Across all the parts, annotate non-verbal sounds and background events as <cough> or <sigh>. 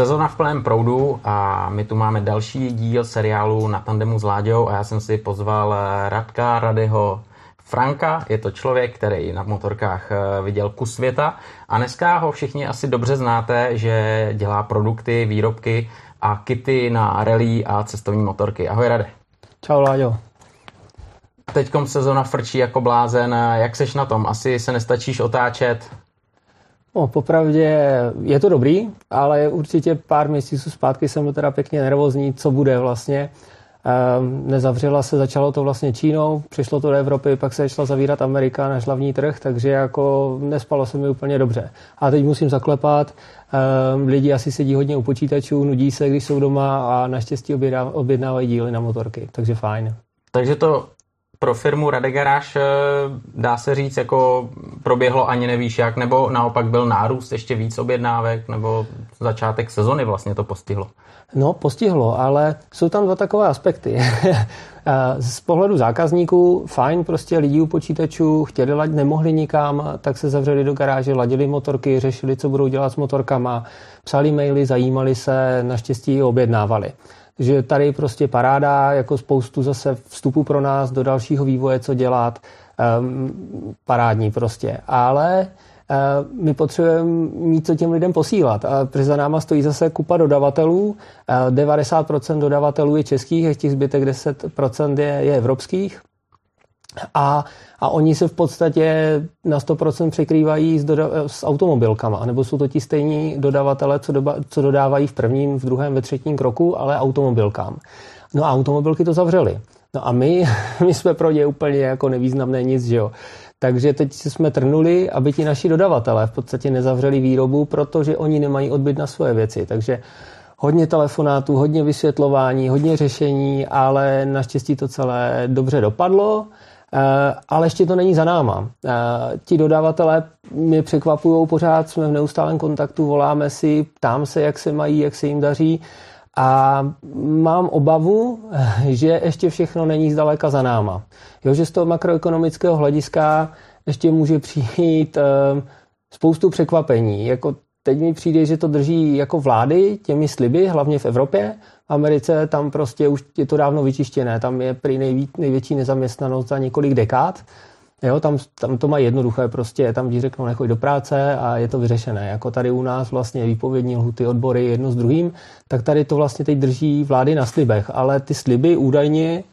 sezona v plném proudu a my tu máme další díl seriálu na tandemu s Láďou a já jsem si pozval Radka Radyho Franka. Je to člověk, který na motorkách eh, viděl kus světa a dneska ho všichni asi dobře znáte, že dělá produkty, výrobky a kity na rally a cestovní motorky. Ahoj Rade. Čau Láďo. Teďkom sezona frčí jako blázen. Jak seš na tom? Asi se nestačíš otáčet? No, popravdě je to dobrý, ale určitě pár měsíců zpátky jsem byl teda pěkně nervózní, co bude vlastně. Ehm, nezavřela se, začalo to vlastně Čínou, přišlo to do Evropy, pak se šla zavírat Amerika, náš hlavní trh, takže jako nespalo se mi úplně dobře. A teď musím zaklepat, ehm, lidi asi sedí hodně u počítačů, nudí se, když jsou doma a naštěstí objednávají díly na motorky, takže fajn. Takže to pro firmu Radegaráž eh, dá se říct, jako proběhlo ani nevíš jak, nebo naopak byl nárůst ještě víc objednávek, nebo začátek sezony vlastně to postihlo? No, postihlo, ale jsou tam dva takové aspekty. <laughs> Z pohledu zákazníků, fajn, prostě lidí u počítačů chtěli ladit, nemohli nikam, tak se zavřeli do garáže, ladili motorky, řešili, co budou dělat s motorkama, psali maily, zajímali se, naštěstí objednávali že tady prostě paráda, jako spoustu zase vstupu pro nás do dalšího vývoje, co dělat, um, parádní prostě. Ale uh, my potřebujeme mít co těm lidem posílat. A za náma stojí zase kupa dodavatelů. Uh, 90% dodavatelů je českých, a těch zbytek 10% je, je evropských. A, a oni se v podstatě na 100% překrývají s, doda- s automobilkama, nebo jsou to ti stejní dodavatele, co, doba- co dodávají v prvním, v druhém, ve třetím kroku, ale automobilkám. No a automobilky to zavřely. No a my, <laughs> my jsme pro ně úplně jako nevýznamné nic, že jo. Takže teď jsme trnuli, aby ti naši dodavatelé v podstatě nezavřeli výrobu, protože oni nemají odbyt na svoje věci. Takže hodně telefonátů, hodně vysvětlování, hodně řešení, ale naštěstí to celé dobře dopadlo. Eh, ale ještě to není za náma. Eh, ti dodavatelé mě překvapují pořád, jsme v neustálém kontaktu, voláme si, ptám se, jak se mají, jak se jim daří a mám obavu, <laughs> že ještě všechno není zdaleka za náma. Jo, že z toho makroekonomického hlediska ještě může přijít eh, spoustu překvapení. Jako teď mi přijde, že to drží jako vlády těmi sliby, hlavně v Evropě, Americe tam prostě už je to dávno vyčištěné, tam je prý nejví, největší nezaměstnanost za několik dekád. Jo, tam, tam to má jednoduché, prostě tam ti řeknou nechoď do práce a je to vyřešené. Jako tady u nás vlastně výpovědní lhuty, odbory jedno s druhým, tak tady to vlastně teď drží vlády na slibech, ale ty sliby údajně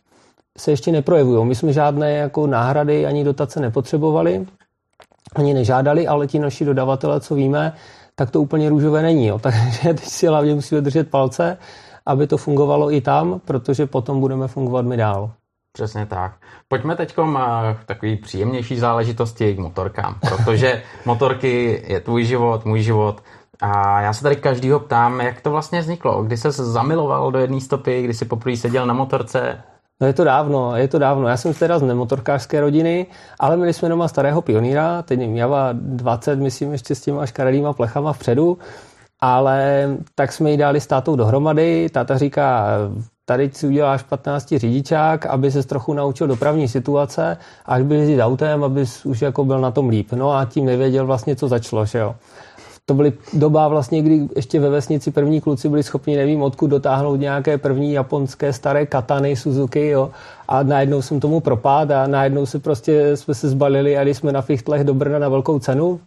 se ještě neprojevují. My jsme žádné jako náhrady ani dotace nepotřebovali, ani nežádali, ale ti naši dodavatele, co víme, tak to úplně růžové není. Jo. <laughs> Takže teď si hlavně musíme držet palce aby to fungovalo i tam, protože potom budeme fungovat my dál. Přesně tak. Pojďme teď k takový příjemnější záležitosti k motorkám, protože <laughs> motorky je tvůj život, můj život. A já se tady každýho ptám, jak to vlastně vzniklo, kdy se zamiloval do jedné stopy, kdy si poprvé seděl na motorce. No je to dávno, je to dávno. Já jsem teda z nemotorkářské rodiny, ale měli jsme doma starého pioníra, teď měla 20, myslím, ještě s těma škaredýma plechama vpředu ale tak jsme ji dali s tátou dohromady. Táta říká, tady si uděláš 15 řidičák, aby se trochu naučil dopravní situace, až by jezdit autem, aby už jako byl na tom líp. No a tím nevěděl vlastně, co začalo, že jo. To byly doba vlastně, kdy ještě ve vesnici první kluci byli schopni, nevím odkud, dotáhnout nějaké první japonské staré katany Suzuki, jo. A najednou jsem tomu propad a najednou se prostě jsme se zbalili a jeli jsme na fichtlech do Brna na velkou cenu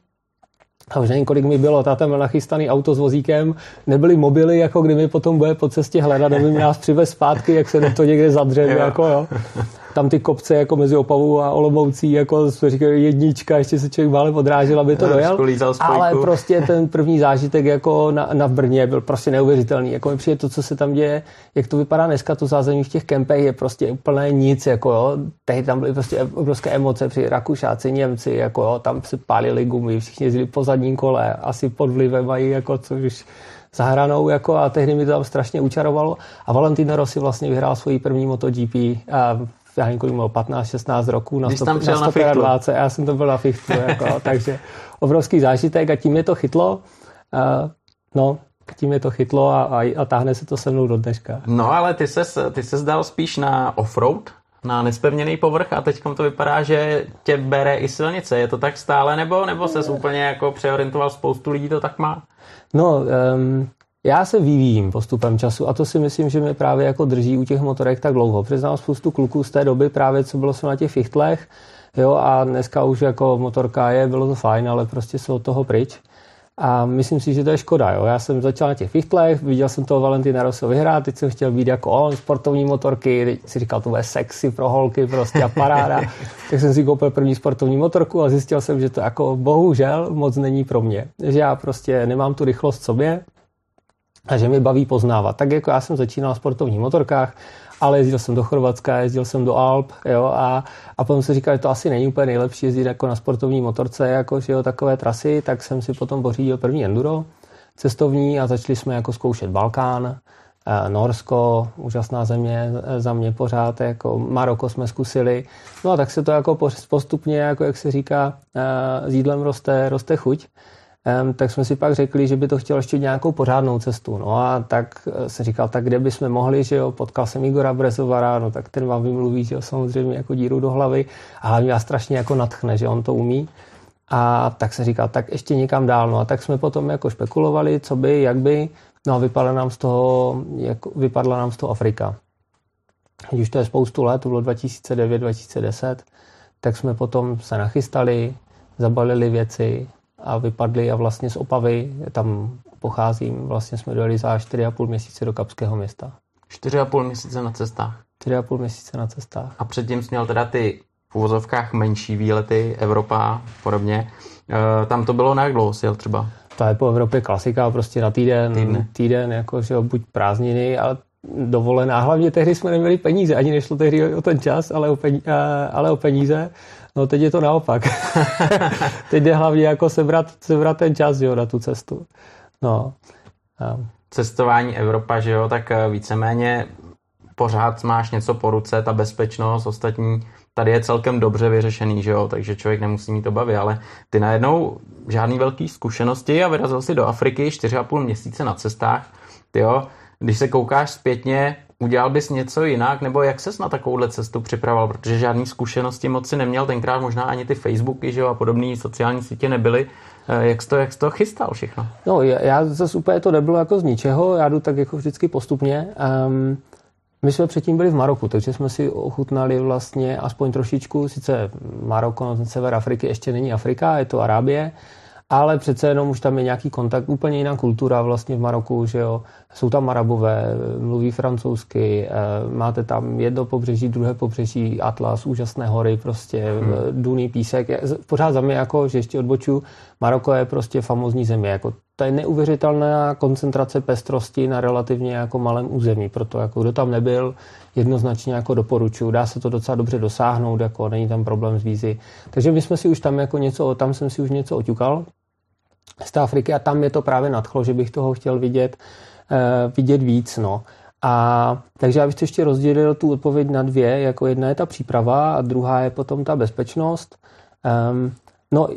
a už nevím, kolik mi bylo, táta měl nachystaný auto s vozíkem, nebyly mobily, jako kdy mi potom bude po cestě hledat, aby mi nás přivez zpátky, jak se to někde zadře, jako jo <laughs> tam ty kopce jako mezi Opavou a Olomoucí, jako jsme říkali jednička, ještě se člověk válem odrážel, aby to dojel. Ale prostě ten první zážitek jako na, na Brně byl prostě neuvěřitelný. Jako mi přijde to, co se tam děje, jak to vypadá dneska, to zázemí v těch kempech je prostě úplné nic, jako jo. Tehdy tam byly prostě obrovské emoce při Rakušáci, Němci, jako jo, tam se pálili gumy, všichni jezdili po zadním kole, asi pod vlivem mají, jako což zahranou jako a tehdy mi to tam strašně učarovalo a Valentino Rossi vlastně vyhrál svoji první MotoGP a já nevím, kolik měl 15-16 roků na, stop, na 120, já jsem to byl na fichtlu, jako, <laughs> takže obrovský zážitek a tím je to chytlo. Uh, no, tím je to chytlo a, a, a táhne se to se mnou do dneška. No ale ty ses, ty ses dal spíš na offroad, na nespevněný povrch a teď to vypadá, že tě bere i silnice. Je to tak stále nebo, nebo ses úplně jako přeorientoval, spoustu lidí to tak má? No, um, Já se vyvíjím postupem času a to si myslím, že mě právě jako drží u těch motorek tak dlouho. Přiznám spoustu kluků z té doby právě, co bylo se na těch fichtlech, jo, a dneska už jako motorka je, bylo to fajn, ale prostě jsou od toho pryč. A myslím si, že to je škoda. Jo. Já jsem začal na těch fichtlech, viděl jsem toho Valentina Rosso vyhrát, teď jsem chtěl být jako on, sportovní motorky, teď si říkal, to bude sexy pro holky, prostě a paráda. <laughs> tak jsem si koupil první sportovní motorku a zjistil jsem, že to jako bohužel moc není pro mě. Že já prostě nemám tu rychlost sobě, a že mě baví poznávat. Tak jako já jsem začínal v sportovních motorkách, ale jezdil jsem do Chorvatska, jezdil jsem do Alp, jo, a, a potom se říkal, že to asi není úplně nejlepší jezdit jako na sportovní motorce, jako, že jo, takové trasy, tak jsem si potom pořídil první enduro cestovní a začali jsme jako zkoušet Balkán, eh, Norsko, úžasná země eh, za mě pořád, jako Maroko jsme zkusili. No a tak se to jako postupně, jako jak se říká, eh, s jídlem roste, roste chuť tak jsme si pak řekli, že by to chtěl ještě nějakou pořádnou cestu. No a tak eh, jsem říkal, tak kde bychom mohli, že jo, potkal jsem Igora Brezovara, no tak ten vám vymluví, že jo, samozřejmě jako díru do hlavy a hlavně vás strašně jako natchne, že on to umí. A tak jsem říkal, tak ještě někam dál. No a tak jsme potom jako špekulovali, co by, jak by, no a vypadla nám z toho, jako, vypadla nám z toho Afrika. Když to je spoustu let, to bylo 2009-2010, tak jsme potom se nachystali, zabalili věci, a vypadli a vlastně z Opavy, tam pocházím, vlastně jsme dojeli za 4,5 měsíce do Kapského města. 4,5 měsíce na cestách. 4,5 měsíce na cestách. A předtím jsi měl teda ty v uvozovkách menší výlety, Evropa podobně. E, tam to bylo na jak dlouho jsi třeba? To je po Evropě klasika, prostě na týden, Týdne. týden jako, že buď prázdniny, ale dovolená. Hlavně tehdy jsme neměli peníze, ani nešlo tehdy o ten čas, ale o, peníze, ale o peníze. No teď je to naopak. <laughs> teď jde hlavně jako sebrat, sebrat ten čas jo, na tu cestu. No. Cestování Evropa, že jo, tak eh, víceméně pořád máš něco po ruce, ta bezpečnost, ostatní tady je celkem dobře vyřešený, že jo, takže člověk nemusí mít obavy, ale ty najednou žádný velký zkušenosti a vyrazil si do Afriky 4,5 měsíce na cestách, ty jo, když se koukáš zpětně, udělal bys něco jinak, nebo jak ses na takovouhle cestu připravoval, protože žádný zkušenosti moc si neměl, tenkrát možná ani ty Facebooky že jo, a podobné sociální sítě nebyly. Eh, jak jsi to, jak jsi to chystal všechno? No, já zase úplně to nebylo jako z ničeho, já jdu tak jako vždycky postupně. Um, my jsme předtím byli v Maroku, takže jsme si ochutnali vlastně aspoň trošičku, sice Maroko, no, sever Afriky ještě není Afrika, je to Arábie, ale přece jenom už tam je nějaký kontakt, úplně jiná kultura vlastně v Maroku, že jo. Jsou tam Arabové, mluví francouzsky, eh, máte tam jedno pobřeží, druhé pobřeží, Atlas, úžasné hory, prostě hmm. Eh, duný písek. Pořád za mě jako, že ještě odboču, Maroko je prostě famozní země, jako to je neuvěřitelná koncentrace pestrosti na relativně jako malém území, proto jako kdo tam nebyl, jednoznačně jako doporučuju. Dá se to docela dobře dosáhnout, jako není tam problém s vízy. Takže my jsme si už tam jako něco, tam jsem si už něco oťukal, z té Afriky a tam je to právě nadchlo, že bych toho chtěl vidět, uh, vidět víc. No. A takže já bych to ještě rozdělil tu odpověď na dvě, jako jedna je ta příprava a druhá je potom ta bezpečnost. Um, no,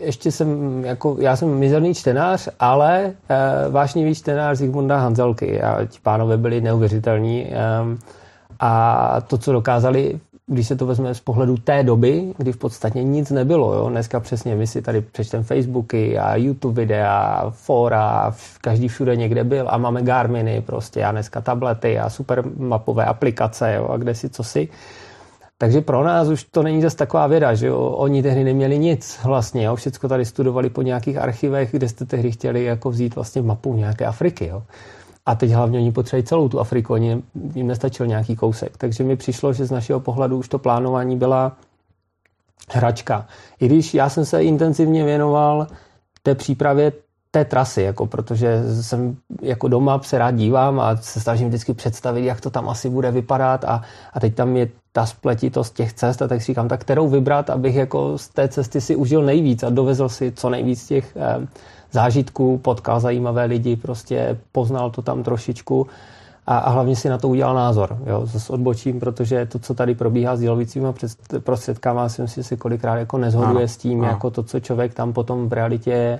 ještě jsem, jako, já jsem mizerný čtenář, ale uh, vášnivý čtenář Zigmunda Hanzelky a ti pánové byli neuvěřitelní. Um, a to, co dokázali když se to vezme z pohledu té doby, kdy v podstatě nic nebylo. Jo? Dneska přesně my si tady přečteme Facebooky a YouTube videa, fora, každý všude někde byl a máme Garminy prostě a dneska tablety a super mapové aplikace jo? a kde si co si. Takže pro nás už to není zase taková věda, že jo? oni tehdy neměli nic vlastně, jo? všecko tady studovali po nějakých archivech, kde jste tehdy chtěli jako vzít vlastně mapu nějaké Afriky. Jo? A teď hlavně oni potřebují celou tu Afriku, oni, jim nestačil nějaký kousek. Takže mi přišlo, že z našeho pohledu už to plánování byla hračka. I když já jsem se intenzivně věnoval té přípravě té trasy, jako protože jsem jako doma se rád dívám a se snažím vždycky představit, jak to tam asi bude vypadat a, a teď tam je ta spletitost těch cest a tak si říkám, tak kterou vybrat, abych jako z té cesty si užil nejvíc a dovezl si co nejvíc těch eh, zážitků, potkal zajímavé lidi, prostě poznal to tam trošičku a, a hlavně si na to udělal názor. Jo, zase odbočím, protože to, co tady probíhá s dělovicíma prostředkama, si myslím, si kolikrát jako nezhoduje ano, s tím, ano. jako to, co člověk tam potom v realitě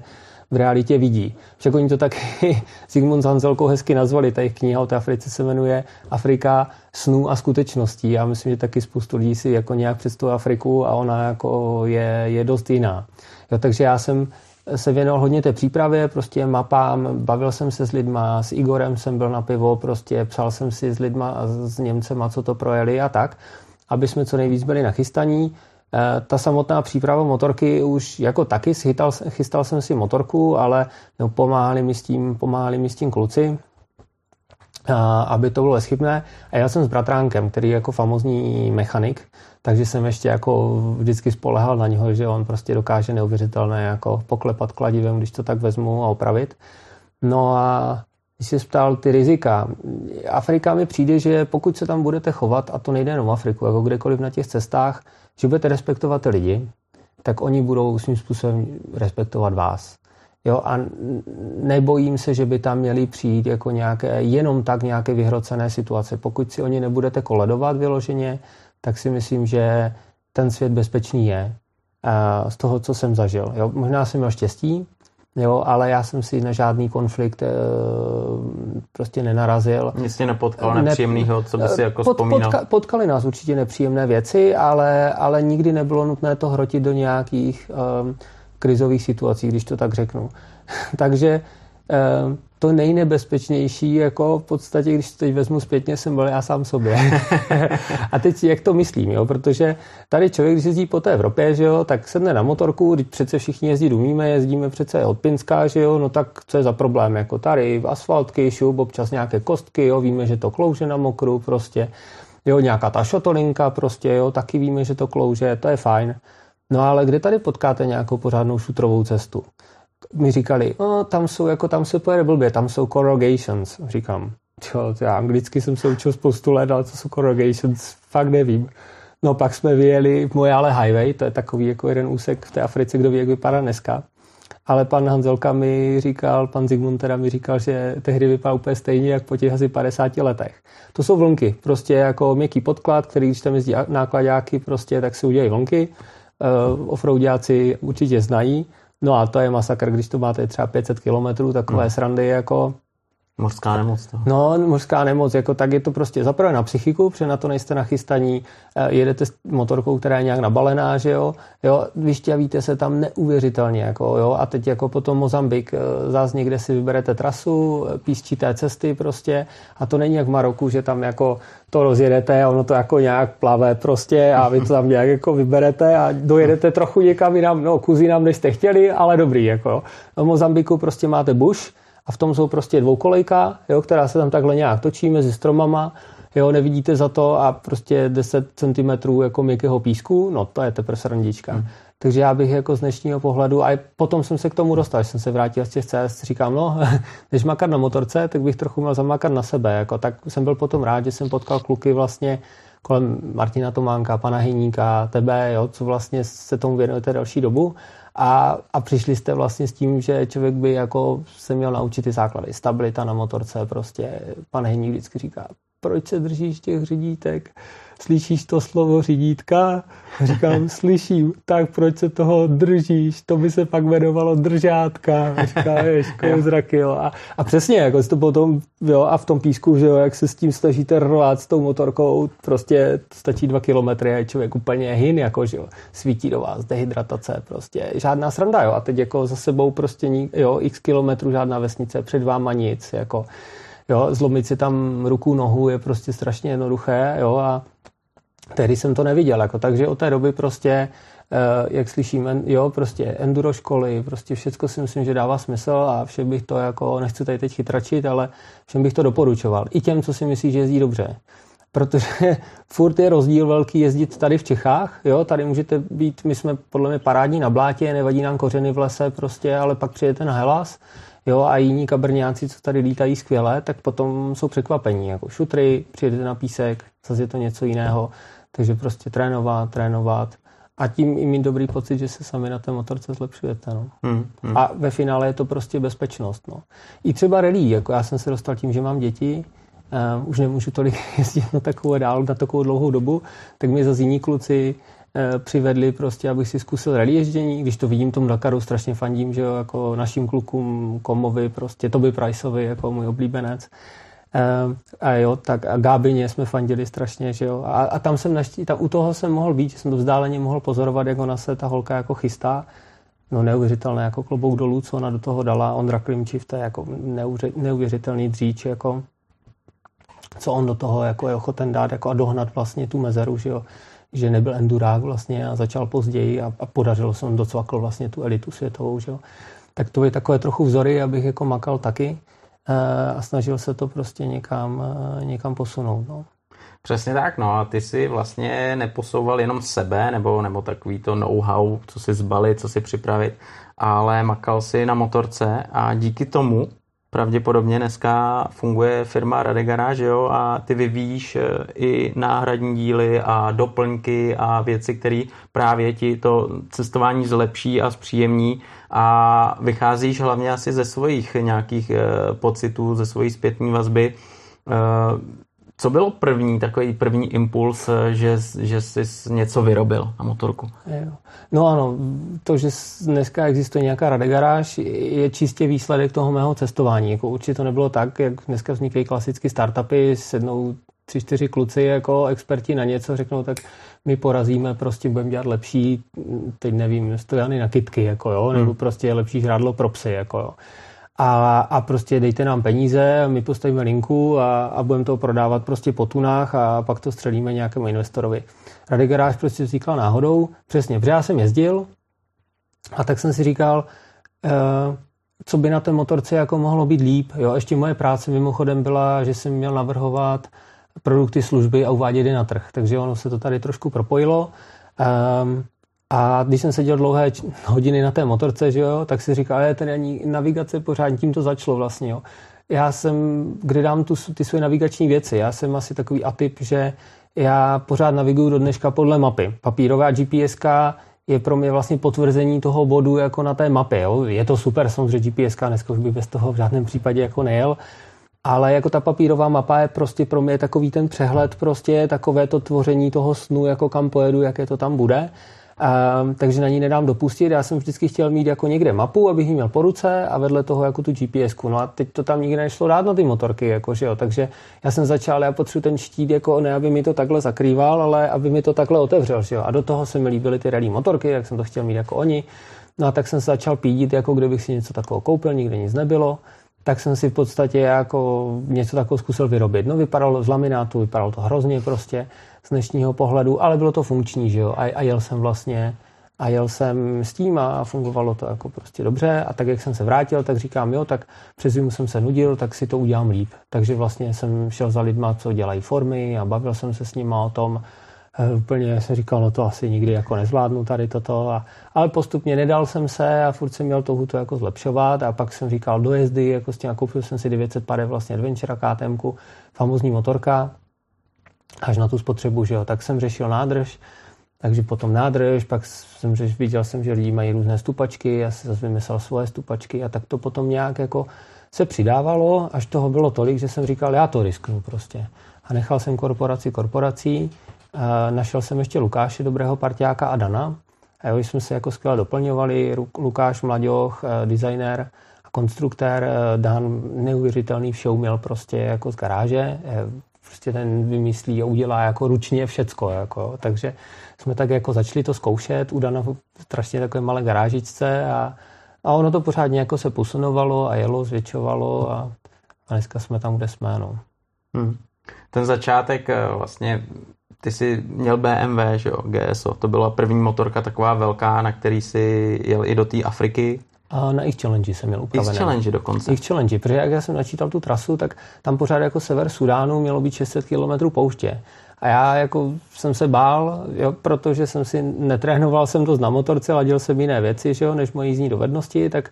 v realitě vidí. Však oni to tak <laughs> Sigmund s Hanzelkou hezky nazvali, ta jejich kniha o té Africe se jmenuje Afrika snů a skutečností. Já myslím, že taky spoustu lidí si jako nějak představuje Afriku a ona jako je, je dost jiná. Jo, takže já jsem se věnoval hodně té přípravě, prostě mapám, bavil jsem se s lidma, s Igorem jsem byl na pivo, prostě psal jsem si s lidma a s Němcema, co to projeli a tak, aby jsme co nejvíc byli nachystaní. Eh, ta samotná příprava motorky už jako taky chytal, chystal jsem si motorku, ale no, pomáhali, mi s tím, pomáhali mi s tím kluci, aby to bylo bezchybné. A já jsem s bratránkem, který je jako famozní mechanik, takže jsem ještě jako vždycky spolehal na něho, že on prostě dokáže neuvěřitelné jako poklepat kladivem, když to tak vezmu a opravit. No a když jsi ptal ty rizika, Afrika mi přijde, že pokud se tam budete chovat, a to nejde jenom Afriku, jako kdekoliv na těch cestách, že budete respektovat lidi, tak oni budou svým způsobem respektovat vás. Jo, a nebojím se, že by tam měli přijít jako nějaké, jenom tak nějaké vyhrocené situace. Pokud si oni nebudete koledovat vyloženě, tak si myslím, že ten svět bezpečný je. Z toho, co jsem zažil. Jo, možná jsem měl štěstí, jo, ale já jsem si na žádný konflikt e, prostě nenarazil. Nic tě nepotkalo nepříjemného, co by si jako pod, vzpomínal? Potka, potkali nás určitě nepříjemné věci, ale, ale nikdy nebylo nutné to hrotit do nějakých um, krizových situací, když to tak řeknu. <laughs> Takže um, to nejnebezpečnější, jako v podstatě, když teď vezmu zpětně, jsem byl já sám sobě. <laughs> a teď jak to myslím, jo? protože tady člověk, když jezdí po té Evropě, že jo, tak sedne na motorku, když přece všichni jezdit umíme, jezdíme přece od Pinska, že jo, no tak co je za problém, jako tady asfaltky, šup, občas nějaké kostky, jo, víme, že to klouže na mokru prostě, jo, nějaká ta šotolinka prostě, jo, taky víme, že to klouže, to je fajn. No ale kde tady potkáte nějakou pořádnou šutrovou cestu? Mi říkali, no, tam jsou, jako tam se pojede blbě, tam jsou corrugations. Říkám, čo, já anglicky jsem se učil spoustu let, ale co jsou corrugations, fakt nevím. No pak jsme vyjeli v Mojale Highway, to je takový jako jeden úsek v té Africe, kdo ví, jak vypadá dneska. Ale pan Hanzelka mi říkal, pan Zigmund teda mi říkal, že tehdy vypadá úplně stejně, jak po těch asi 50 letech. To jsou vlnky, prostě jako měkký podklad, který když tam jezdí nákladáky, prostě, tak si udělají vlnky. Uh, offroadiáci určitě znají. No a to je masakr, když to máte třeba 500 kilometrů, takové hmm. srandy jako Mořská nemoc. To. No, mořská nemoc, jako tak je to prostě zaprvé na psychiku, protože na to nejste nachystaní, eh, jedete s motorkou, která je nějak nabalená, že jo, jo, vyšťavíte se tam neuvěřitelně, jako jo, a teď jako potom Mozambik, eh, zás někde si vyberete trasu, eh, písčité cesty prostě, a to není jak v Maroku, že tam jako to rozjedete a ono to jako nějak plave prostě a vy to tam nějak jako vyberete a dojedete trochu někam jinam, no kuzinám, než jste chtěli, ale dobrý, jako. V Mozambiku prostě máte bush, a v tom jsou prostě dvoukolejka, jo, která se tam takhle nějak točí mezi stromama, jo, nevidíte za to a prostě 10 cm jako měkkého písku, no to je teprve srandička. Hmm. Takže já bych jako z dnešního pohledu, a potom jsem se k tomu dostal, jsem se vrátil z těch cest, říkám, no, <laughs> než makat na motorce, tak bych trochu měl zamakat na sebe. Jako, tak jsem byl potom rád, že jsem potkal kluky vlastně kolem Martina Tománka, pana Hyníka, tebe, jo, co vlastně se tomu věnujete další dobu. A, a přišli jste vlastně s tím, že člověk by jako se měl naučit ty základy. Stabilita na motorce, prostě pan Heník vždycky říká, proč se držíš těch řídítek? Slyšíš to slovo řídítka? Říkám, <laughs> slyším, tak proč se toho držíš? To by se pak jmenovalo držátka. Říká, ježko, zraky, jo. A, a přesně, jako to potom, jo, a v tom písku, že jo, jak se s tím snažíte rvát s tou motorkou, prostě stačí dva kilometry a je člověk úplně hin, jako, že jo, svítí do vás, dehydratace, prostě žádná sranda, jo. A teď jako za sebou prostě, jo, x kilometrů žádná vesnice, před váma nic, jako, jo, zlomit si tam ruku, nohu je prostě strašně jednoduché, jo, a tehdy jsem to neviděl, jako, takže od té doby prostě, eh, jak slyším, jo, prostě enduro školy, prostě všecko si myslím, že dává smysl a vše bych to jako, nechci tady teď chytračit, ale všem bych to doporučoval. I těm, co si myslí, že jezdí dobře. Protože <laughs> furt je rozdíl velký jezdit tady v Čechách, jo, tady můžete být, my jsme podle mě parádní na blátě, nevadí nám kořeny v lese prostě, ale pak přijete na Helas, jo, a jiní kabrňáci, co tady lítají skvěle, tak potom jsou překvapení, jako šutry, přijedete na písek, zase je to něco jiného. Takže prostě trénovat, trénovat a tím i mít dobrý pocit, že se sami na té motorce zlepšujete. No. Hmm, hmm. A ve finále je to prostě bezpečnost. No. I třeba rally, jako já jsem se dostal tím, že mám děti, uh, už nemůžu tolik <laughs> jezdit na takovou dál, na takovou dlouhou dobu, tak mi zase jiní kluci přivedli prostě, abych si zkusil rally ježdění. Když to vidím tom Dakaru, strašně fandím, že jo, jako našim klukům Komovi, prostě Toby Priceovi, jako můj oblíbenec. Uh, a jo, tak a Gábině jsme fandili strašně, že jo. A, a tam jsem naští, tam, u toho jsem mohl být, že jsem to vzdáleně mohl pozorovat, jak ona se ta holka jako chystá. no neuvěřitelné, jako klobouk dolů, co ona do toho dala. Ondra Klimčiv, to je jako neuvěřitelný dříč, jako co on do toho jako je ochoten dát jako a dohnat vlastně tu mezeru, že, jo, že nebyl endurák vlastně a začal později a, a podařilo se on docvakl vlastně tu elitu světovou. Že jo. Tak to je takové trochu vzory, abych jako makal taky eh, a snažil se to prostě někam, eh, někam posunout. No. Přesně tak, no a ty si vlastně neposouval jenom sebe, nebo, nebo takový to know-how, co si zbalit, co si připravit, ale makal si na motorce a díky tomu pravděpodobně dneska funguje firma Rade Garage, jo, a ty vyvíjíš eh, i náhradní díly a doplňky a věci, které právě ti to cestování zlepší a zpříjemní. A vycházíš hlavně asi ze svých nějakých eh, pocitů, ze svojí zpětní vazby, eh, co bylo první, takový první impuls, že, že jsi něco vyrobil na motorku? No ano, to, že dneska existuje nějaká radegaráž, je čistě výsledek toho mého cestování. Jako určitě to nebylo tak, jak dneska vznikají klasické startupy, sednou tři, čtyři kluci jako experti na něco, řeknou, tak my porazíme, prostě budeme dělat lepší, teď nevím, stojany na kitky, jako jo, nebo hmm. prostě lepší žrádlo pro psy, jako jo a, a prostě dejte nám peníze, my postavíme linku a, a budeme to prodávat prostě po tunách a pak to střelíme nějakému investorovi. Rady Garáž prostě vznikla náhodou, přesně, protože já jsem jezdil a tak jsem si říkal, uh, co by na té motorce jako mohlo být líp. Jo, ještě moje práce mimochodem byla, že jsem měl navrhovat produkty, služby a uvádět je na trh. Takže ono se to tady trošku propojilo. Um, a když jsem seděl dlouhé hodiny na té motorce, že jo, tak si říkal, je tady ani navigace pořád, tím to začalo vlastně. Jo. Já jsem, kde dám tu, ty své navigační věci, já jsem asi takový atyp, že já pořád naviguju do dneška podle mapy. Papírová GPS je pro mě vlastně potvrzení toho bodu jako na té mapě. Jo. Je to super, samozřejmě GPS, dneska už by bez toho v žádném případě jako nejel, ale jako ta papírová mapa je prostě pro mě takový ten přehled, prostě takové to tvoření toho snu, jako kam pojedu, jaké to tam bude. A, takže na ní nedám dopustit. Já jsem vždycky chtěl mít jako někde mapu, abych ji měl po ruce a vedle toho jako tu GPS. -ku. No a teď to tam nikdy nešlo dát na ty motorky, jako, že jo. Takže já jsem začal, já potřebuji ten štít, jako ne, aby mi to takhle zakrýval, ale aby mi to takhle otevřel, že jo. A do toho se mi líbily ty rally motorky, jak jsem to chtěl mít jako oni. No a tak jsem se začal pídit, jako kdybych si něco takového koupil, nikdy nic nebylo tak jsem si v podstatě jako něco takového zkusil vyrobit. No vypadalo z laminátu, vypadalo to hrozně prostě z dnešního pohledu, ale bylo to funkční, že jo, a, a jel jsem vlastně a jel jsem s tím a fungovalo to jako prostě dobře. A tak, jak jsem se vrátil, tak říkám, jo, tak přes zimu jsem se nudil, tak si to udělám líp. Takže vlastně jsem šel za lidma, co dělají formy a bavil jsem se s nima o tom, Eh, úplně jsem říkal, no to asi nikdy jako nezvládnu tady toto. A, ale postupně nedal jsem se a furt jsem měl touhu to jako zlepšovat. A pak jsem říkal dojezdy, jako s tím koupil jsem si 900 pade vlastně Adventure KTM, famozní motorka, až na tu spotřebu, že jo, tak jsem řešil nádrž, takže potom nádrž, pak jsem řeš, viděl jsem, že lidi mají různé stupačky, já si zase vymyslel svoje stupačky a tak to potom nějak jako se přidávalo, až toho bylo tolik, že jsem říkal, já to risknu prostě. A nechal jsem korporaci korporací, Našel jsem ještě Lukáše, dobrého partiáka a Dana. A jo, jsme se jako skvěle doplňovali. Lukáš Mladěch, eh, designer konstruktér. Eh, Dan neuvěřitelný všou měl prostě jako z garáže. Eh, prostě ten vymyslí a udělá jako ručně všecko. Jako. Takže jsme tak jako začali to zkoušet u Dana v strašně takové malé garážičce a, a ono to pořádně jako se posunovalo a jelo, zvětšovalo a, a dneska jsme tam, kde jsme. No. Hmm. Ten začátek vlastně ty jsi měl BMW, že jo, GSO. To byla první motorka taková velká, na který si jel i do té Afriky. A na X-Challenge jsem měl upravené. X-Challenge dokonce. X-Challenge, protože jak já jsem načítal tu trasu, tak tam pořád jako sever Sudánu mělo být 600 km pouště. A já jako jsem se bál, jo, protože jsem si netrénoval jsem to na motorce, ladil jsem jiné věci, že jo, než moje jízdní dovednosti, tak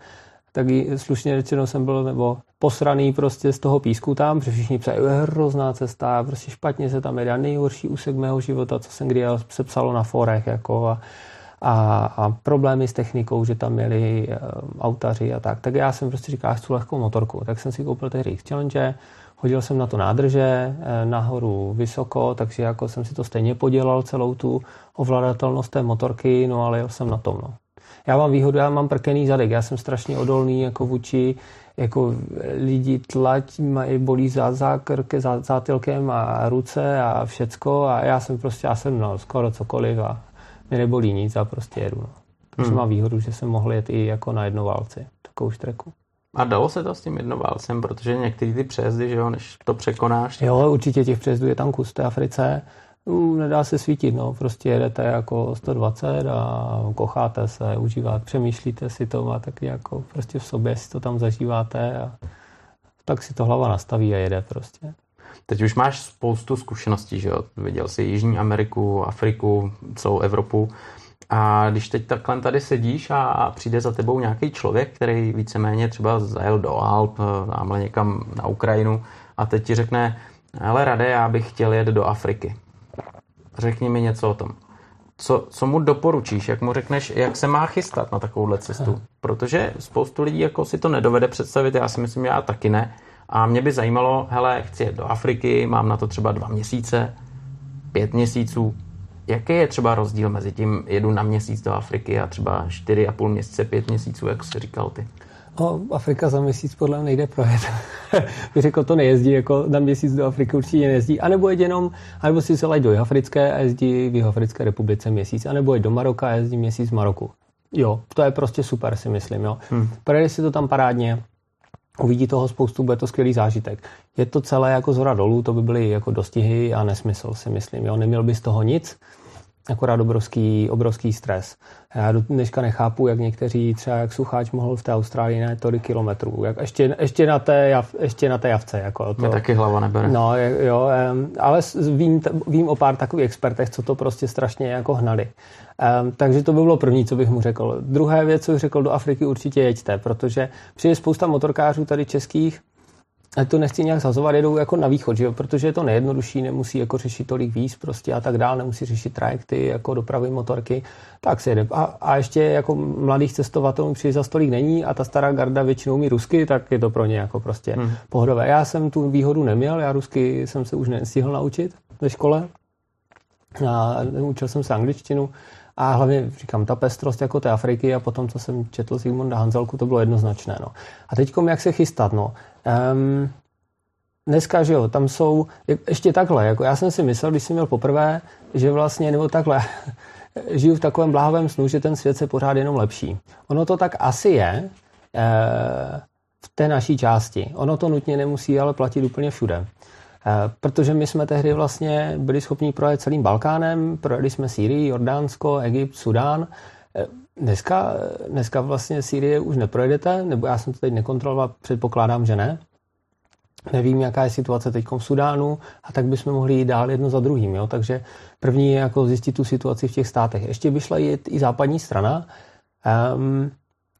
tak slušně řečeno jsem byl nebo posraný prostě z toho písku tam, protože všichni psali, je hrozná cesta, prostě špatně se tam jede, nejhorší úsek mého života, co jsem kdy se psalo na forech, jako a, a, a problémy s technikou, že tam měli um, autaři a tak. Tak já jsem prostě říkal, chci lehkou motorku, tak jsem si koupil tehdy Challenge, hodil jsem na to nádrže, eh, nahoru vysoko, takže jako jsem si to stejně podělal celou tu ovladatelnost té motorky, no ale jel jsem na tom, no. Já mám výhodu, já mám prkený zadek, já jsem strašně odolný jako vůči jako lidi tlať, mají bolí za, za krk, za zátylkem a ruce a všecko a já jsem prostě, já jsem no, skoro cokoliv a mě nebolí nic a prostě jedu. No. Takže hmm. má výhodu, že se mohl jet i jako na jednoválci, takovou štreku. A dalo se to s tím jednoválcem, protože některé ty přejezdy, že jo, než to překonáš. Jo, určitě těch přejezdů je tam kus té Africe. Nedá se svítit, no. Prostě jedete jako 120 a kocháte se, užíváte, přemýšlíte si to, má taky jako prostě v sobě si to tam zažíváte a tak si to hlava nastaví a jede prostě. Teď už máš spoustu zkušeností, že jo? Viděl jsi Jižní Ameriku, Afriku, celou Evropu. A když teď takhle tady sedíš a přijde za tebou nějaký člověk, který víceméně třeba zajel do Alp, tamhle někam na Ukrajinu a teď ti řekne, ale Rade, já bych chtěl jet do Afriky. Řekni mi něco o tom. Co, co mu doporučíš, jak mu řekneš, jak se má chystat na takovouhle cestu? Protože spoustu lidí jako si to nedovede představit, já si myslím, já taky ne. A mě by zajímalo, hele, chci jet do Afriky, mám na to třeba dva měsíce, pět měsíců. Jaký je třeba rozdíl mezi tím, jedu na měsíc do Afriky a třeba čtyři a půl měsíce, pět měsíců, jak jsi říkal ty? No, Afrika za měsíc podle mě nejde projet. <laughs> Bych řekl, to nejezdí, jako na měsíc do Afriky určitě nejezdí. A nebo jenom, anebo si se do Africké a jezdí v Jihoafrické republice měsíc, a nebo je do Maroka a jezdí měsíc v Maroku. Jo, to je prostě super, si myslím. Jo. Hmm. Projede si to tam parádně, uvidí toho spoustu, bude to skvělý zážitek. Je to celé jako zhora dolů, to by byly jako dostihy a nesmysl, si myslím. Jo. Neměl by z toho nic, akorát obrovský, obrovský stres. Já dneška nechápu, jak někteří, třeba jak Sucháč mohl v té Austrálii na tolik kilometrů. Jak ještě, ještě, na té, jav, ještě na té javce. Jako to, Mě taky hlava nebere. No, jo, ale vím, vím o pár takových expertech, co to prostě strašně jako hnali. Takže to by bylo první, co bych mu řekl. Druhé věc, co bych řekl, do Afriky určitě jeďte, protože přijde spousta motorkářů tady českých, ale to nechci nějak zazovat, jedou jako na východ, že jo? protože je to nejjednodušší, nemusí jako řešit tolik víc prostě a tak dál, nemusí řešit trajekty, jako dopravy, motorky, tak se jede. A, a ještě jako mladých cestovatelů přijde za stolik není a ta stará garda většinou umí rusky, tak je to pro ně jako prostě hmm. pohodové. Já jsem tu výhodu neměl, já rusky jsem se už nestihl naučit ve škole a učil jsem se angličtinu, a hlavně, říkám, ta pestrost jako té Afriky a potom, co jsem četl Sigmunda Hanzelku, to bylo jednoznačné. No. A teď jak se chystat? No. Um, dneska, že jo, tam jsou, ještě takhle, jako já jsem si myslel, když jsem měl poprvé, že vlastně, nebo takhle, <laughs> žiju v takovém bláhovém snu, že ten svět se pořád jenom lepší. Ono to tak asi je, e, v té naší části. Ono to nutně nemusí ale platit úplně všude. Eh, protože my jsme tehdy vlastně byli schopni projet celým Balkánem, projeli jsme Sýrii, Jordánsko, Egypt, Sudán. Eh, dneska, dneska vlastně Sýrie už neprojedete, nebo já jsem to teď nekontroloval, předpokládám, že ne. Nevím, jaká je situace teď v Sudánu a tak bychom mohli jít dál jedno za druhým. Jo? Takže první je jako zjistit tu situaci v těch státech. Ještě by šla jít i západní strana, um,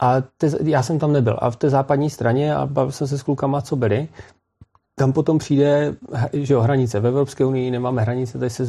a te, já jsem tam nebyl. A v té západní straně, a bavil jsem se s klukama, co byli, tam potom přijde že jo, hranice. V Evropské unii nemáme hranice, tady se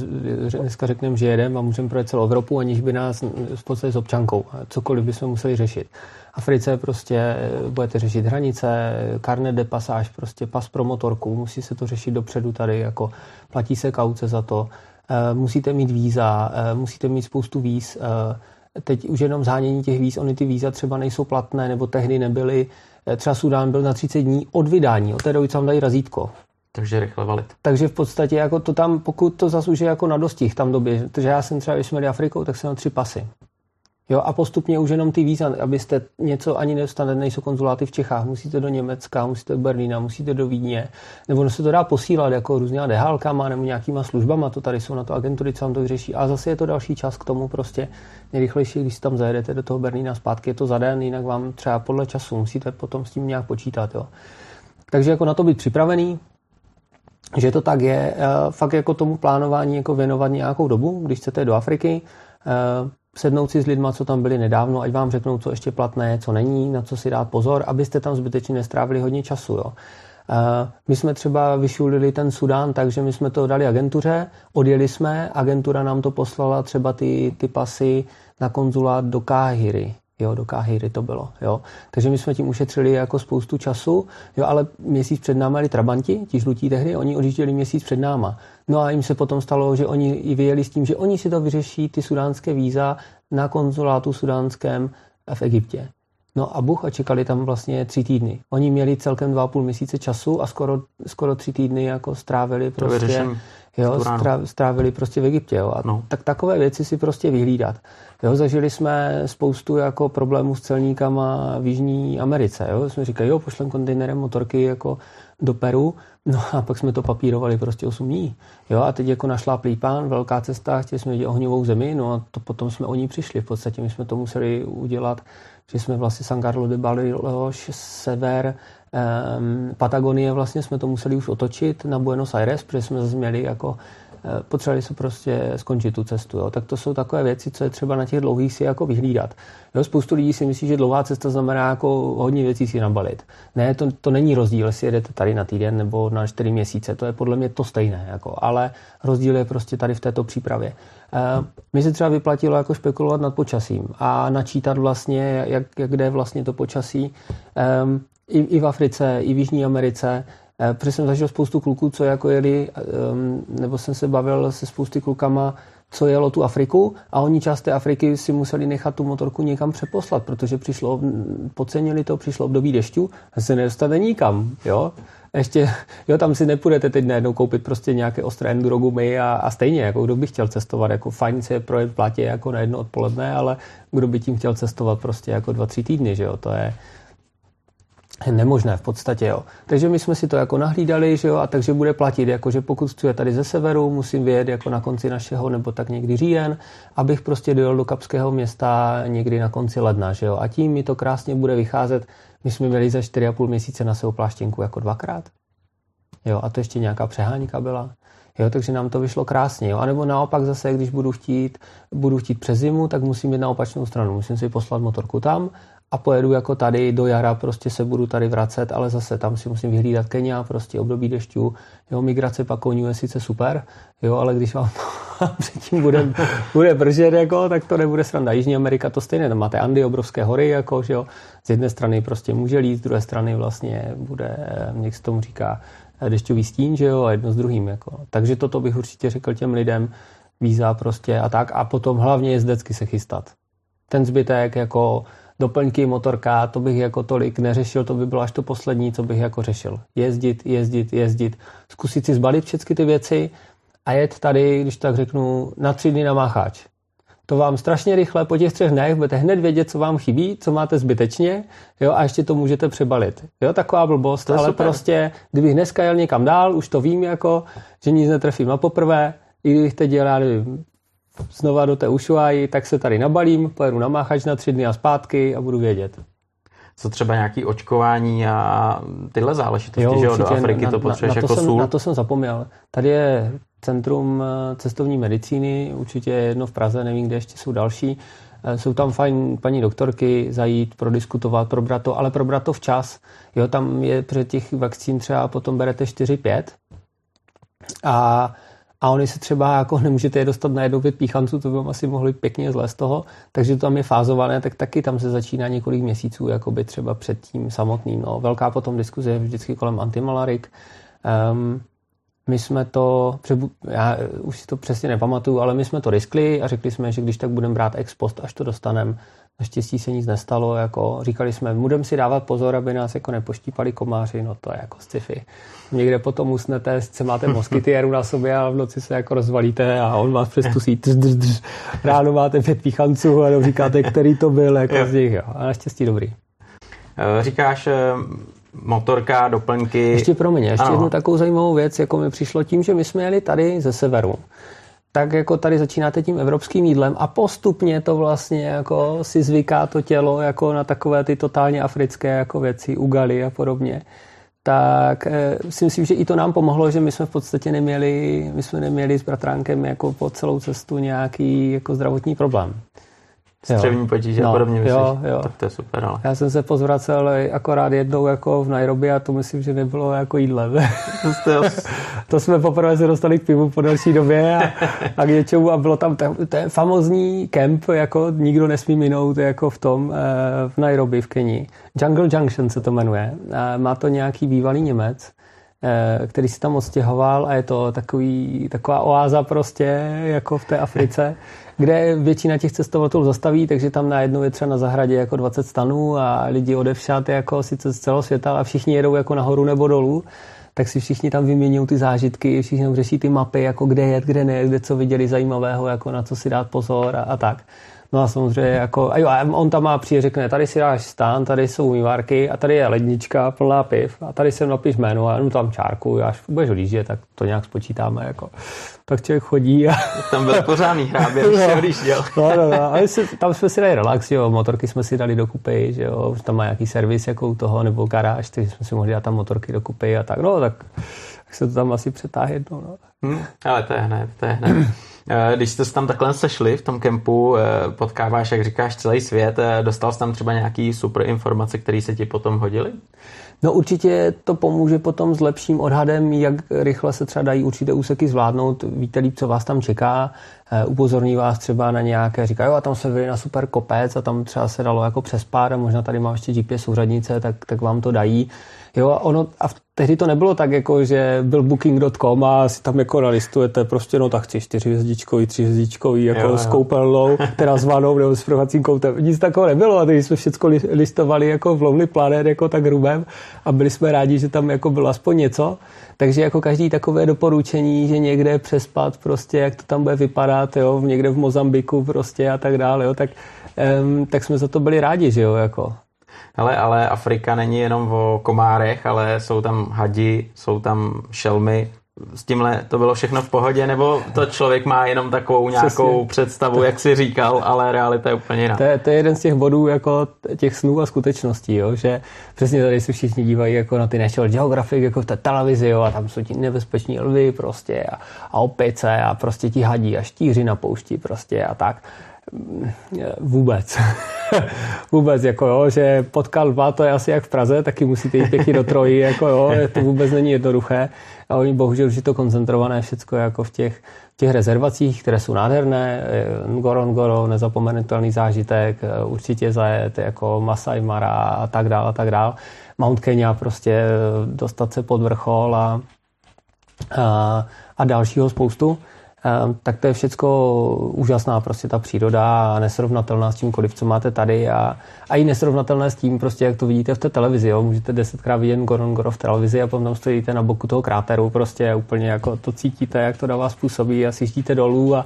dneska řekneme, že jedeme a můžeme projet celou Evropu, aniž by nás v podstatě s občankou. Cokoliv bychom museli řešit. Africe prostě budete řešit hranice, carnet de passage, prostě pas pro motorku, musí se to řešit dopředu tady, jako platí se kauce za to, eh, musíte mít víza, eh, musíte mít spoustu víz, eh, teď už jenom zhánění těch víz, oni ty víza třeba nejsou platné, nebo tehdy nebyly, Eh, třeba Sudán byl na 30 dní od vydání, od té doby, co tam dají razítko. Takže rychle valit. Takže v podstatě jako to tam, pokud to zase už je jako na dostih tam době, protože já jsem třeba, když jsme Afrikou, tak jsem měl tři pasy. Jo, a postupně už jenom ty víza, abyste něco ani nedostanete, nejsou konzuláty v Čechách, musíte do Německa, musíte do Berlína, musíte do Vídně, nebo se to dá posílat jako různýma dehálkama nebo nějakýma službama, to tady jsou na to agentury, co vám to vyřeší. A zase je to další čas k tomu prostě nejrychlejší, když si tam zajedete do toho Berlína zpátky, je to za den, jinak vám třeba podle času musíte potom s tím nějak počítat. Jo. Takže jako na to být připravený, že to tak je, eh, fakt jako tomu plánování jako věnovat nějakou dobu, když chcete do Afriky, eh, sednout si s lidma, co tam byli nedávno, ať vám řeknou, co ještě platné, co není, na co si dát pozor, abyste tam zbytečně nestrávili hodně času. Jo. My jsme třeba vyšulili ten Sudán, takže my jsme to dali agentuře, odjeli jsme, agentura nám to poslala třeba ty, ty pasy na konzulát do Káhyry. Jo, do Káhyry to bylo. Jo. Takže my jsme tím ušetřili jako spoustu času, jo, ale měsíc před námi byli trabanti, ti žlutí tehdy, oni odjížděli měsíc před náma. No a jim se potom stalo, že oni i vyjeli s tím, že oni si to vyřeší, ty sudánské víza, na konzulátu sudánském v Egyptě. No a Bůh a čekali tam vlastně tři týdny. Oni měli celkem dva a půl měsíce času a skoro, skoro tři týdny jako strávili prostě, jo, strávili prostě v Egyptě. Jo. A no. tak takové věci si prostě vyhlídat. Jo, zažili jsme spoustu jako problémů s celníkama v Jižní Americe. Jo. Jsme říkali, jo, pošlem kontejnerem motorky jako do Peru, no a pak jsme to papírovali prostě 8 dní. Jo, a teď jako našla plípán, velká cesta, chtěli jsme vidět ohňovou zemi, no a to potom jsme o ní přišli. V podstatě my jsme to museli udělat, že jsme vlastně San Carlos de Bariloche, sever um, Patagonie, vlastně jsme to museli už otočit na Buenos Aires, protože jsme zase měli jako potřebovali se prostě skončit tu cestu. Jo. Tak to jsou takové věci, co je třeba na těch dlouhých si jako vyhlídat. Jo, spoustu lidí si myslí, že dlouhá cesta znamená jako hodně věcí si nabalit. Ne, to, to není rozdíl, jestli jedete tady na týden nebo na čtyři měsíce. To je podle mě to stejné. Jako, ale rozdíl je prostě tady v této přípravě. Uh, mi se třeba vyplatilo jako spekulovat nad počasím a načítat vlastně, jak, jak kde je vlastně to počasí. Um, i, i v Africe, i v Jižní Americe, Eh, protože jsem zažil spoustu kluků, co jako jeli, ehm, nebo jsem se bavil se spousty klukama, co jelo tu Afriku a oni část té Afriky si museli nechat tu motorku někam přeposlat, protože přišlo, podcenili to, přišlo období dešťu a se nedostane nikam, jo. Ještě, jo, tam si nepůjdete teď najednou koupit prostě nějaké ostré enduro gumy a, a stejně, jako kdo by chtěl cestovat, jako fajn se projet platě jako na jedno odpoledne, ale kdo by tím chtěl cestovat prostě jako dva, tři týdny, že jo, to je, nemožné v podstatě, jo. Takže my jsme si to jako nahlídali, že jo, a takže bude platit, jako že pokud chci tady ze severu, musím vyjet jako na konci našeho, nebo tak někdy říjen, abych prostě dojel do Kapského města někdy na konci ledna, že jo. A tím mi to krásně bude vycházet. My jsme měli za 4,5 měsíce na svou pláštěnku jako dvakrát. Jo, a to ještě nějaká přehánka byla. Jo, takže nám to vyšlo krásně. Jo. A nebo naopak zase, když budu chtít, budu chtít přes zimu, tak musím jít na opačnou stranu. Musím si poslat motorku tam a pojedu jako tady do jara, prostě se budu tady vracet, ale zase tam si musím vyhlídat Kenia, prostě období dešťů, jo, migrace pakoňů je sice super, jo, ale když vám <laughs> předtím bude, bude bržet, jako, tak to nebude sranda. Jižní Amerika to stejně, tam máte Andy, obrovské hory, jako, že jo, z jedné strany prostě může lít, z druhé strany vlastně bude, jak se tomu říká, dešťový stín, že jo, a jedno s druhým, jako. Takže toto bych určitě řekl těm lidem, víza prostě a tak, a potom hlavně jezdecky se chystat. Ten zbytek, jako doplňky, motorka, to bych jako tolik neřešil, to by bylo až to poslední, co bych jako řešil. Jezdit, jezdit, jezdit, zkusit si zbalit všechny ty věci a jet tady, když tak řeknu, na tři dny na mácháč. To vám strašně rychle po těch třech dnech budete hned vědět, co vám chybí, co máte zbytečně, jo, a ještě to můžete přebalit. Jo, taková blbost, ale super. prostě, kdybych dneska jel někam dál, už to vím jako, že nic netrefím na poprvé, i kdybych teď dělal znova do té Ushuaí, tak se tady nabalím, pojedu na máchač na tři dny a zpátky a budu vědět. Co třeba nějaký očkování a tyhle záležitosti, jo, že jo, do Afriky na, to potřebuješ na, na to jako jsem, sůl? Na to jsem zapomněl. Tady je Centrum eh, cestovní medicíny, určitě jedno v Praze, nevím, kde ještě jsou další. Eh, jsou tam fajn paní doktorky zajít, prodiskutovat, probrat to, ale probrat to včas. Jo, tam je před těch vakcín třeba potom berete 4-5 a a oni se třeba jako <laughs> nemůžete je dostat na jednou pět píchanců, to by vám asi mohli pěkně zle z toho, takže to tam je fázované, tak taky tam se začíná několik měsíců jakoby třeba před tím samotným. No. Velká potom diskuze je vždycky kolem antimalarik. Um, my jsme to, já už si to přesně nepamatuju, ale my jsme to riskli a řekli jsme, že když tak budeme brát ex post, až to dostaneme, Naštěstí se nic nestalo, jako říkali jsme, budeme si dávat pozor, aby nás jako nepoštípali komáři, no to je jako sci-fi. Někde potom usnete, sice máte <laughs> moskytiéru na sobě a v noci se jako rozvalíte a on vás přestusí. Ráno máte pět píchanců a říkáte, který to byl, jako z nich, jo. A naštěstí dobrý. Eh, říkáš, eh, motorka, doplňky. Ještě pro mě, ještě ano. jednu takovou zajímavou věc, jako mi přišlo tím, že my jsme jeli tady ze severu tak jako tady začínáte tím evropským jídlem a postupně to vlastně jako si zvyká to tělo jako na takové ty totálně africké jako věci, ugaly a podobně. Tak e, si myslím, že i to nám pomohlo, že my jsme v podstatě neměli, my jsme neměli s bratránkem jako po celou cestu nějaký jako zdravotní problém střevní potíže no, a podobně, myslíš? Jo, jo. Tak to je super, ale. Já jsem se pozvracel akorát jednou jako v Nairobi a to myslím, že nebylo jako jídlem. to <laughs> jsme poprvé se dostali k pivu po další době a, a k něčemu a bylo tam ten, ten famozní kemp, jako nikdo nesmí minout jako v tom eh, v Nairobi v Kenii. Jungle Junction se to jmenuje. Má to nějaký bývalý Němec, který se tam odstěhoval a je to takový, taková oáza prostě, jako v té Africe, kde většina těch cestovatelů zastaví, takže tam najednou je třeba na zahradě jako 20 stanů a lidi odevšat jako sice z celého světa a všichni jedou jako nahoru nebo dolů tak si všichni tam vyměňují ty zážitky, všichni tam řeší ty mapy, jako kde je, kde ne, kde co viděli zajímavého, jako na co si dát pozor a, a tak. No a samozřejmě jako, a jo, a on tam má přijde, řekne, tady si dáš stán, tady jsou umývárky a tady je lednička plná piv a tady se napiš jméno a jenom tam čárku, až budeš lížet, tak to nějak spočítáme. Jako. Tak člověk chodí a... Tam byl pořádný hrábě, <laughs> no, se odjížděl. No, no, no. A si, tam jsme si dali relax, jo, motorky jsme si dali dokupy, že jo, tam má nějaký servis jako u toho, nebo garáž, takže jsme si mohli dát tam motorky dokupy a tak, no, tak, tak se to tam asi přetáhne jednou, no. Hmm, ale to je hned, to je hned. <clears throat> Eh, když jste se tam takhle sešli v tom kempu, eh, potkáváš, jak říkáš, celý svět, eh, dostal jsi tam třeba nějaký super informace, které se ti potom hodily? No určitě to pomůže potom s lepším odhadem, jak rychle se třeba dají určité úseky zvládnout. Víte líp, co vás tam čeká, upozorní vás třeba na nějaké, říká, jo, a tam se vyjde na super kopec a tam třeba se dalo jako přespát a možná tady má ještě GPS souřadnice, tak, tak vám to dají. Jo, a ono, a tehdy to nebylo tak, jako, že byl booking.com a si tam jako nalistujete prostě, no tak chci čtyři hvězdičkový, tři hvězdičkový, jako jo, jo. s koupelnou, teda s vanou nebo s provacím koutem. Nic takového nebylo a teď jsme všechno listovali jako v Lonely Planet, jako tak hrubém a byli jsme rádi, že tam jako bylo aspoň něco. Takže jako každý takové doporučení, že někde přespat prostě, jak to tam bude vypadat, jo, někde v Mozambiku prostě a tak dále, jo, tak, um, tak jsme za to byli rádi, že jo, jako. Ale, ale Afrika není jenom o komárech, ale jsou tam hadi, jsou tam šelmy. S tímhle to bylo všechno v pohodě, nebo to člověk má jenom takovou nějakou Přesně. představu, jak si říkal, ale realita je úplně jiná. To je, to je jeden z těch bodů jako těch snů a skutečností, jo? že přesně tady se všichni dívají jako na ty National Geographic, jako v té televizi, jo? a tam jsou ti nebezpeční lvy prostě a, a opice a prostě ti hadí a štíři na poušti prostě a tak. Vůbec. <laughs> vůbec, jako jo, že potkal lva, to je asi jak v Praze, taky musíte jít pěkně do trojí, jako jo, to vůbec není jednoduché. A oni bohužel už je to koncentrované všechno jako v těch, těch rezervacích, které jsou nádherné, Goron Goro, nezapomenutelný zážitek, určitě zajet jako Masai Mara a tak dále a tak dále. Mount Kenya prostě dostat se pod vrchol a, a, a dalšího spoustu. Ehm, tak to je všecko úžasná prostě ta příroda a nesrovnatelná s čímkoliv, co máte tady a, a i nesrovnatelné s tím prostě, jak to vidíte v té televizi, jo. Můžete desetkrát vidět Gorongoro v televizi a potom tam stojíte na boku toho kráteru prostě úplně jako to cítíte, jak to na vás působí a sjíždíte dolů a,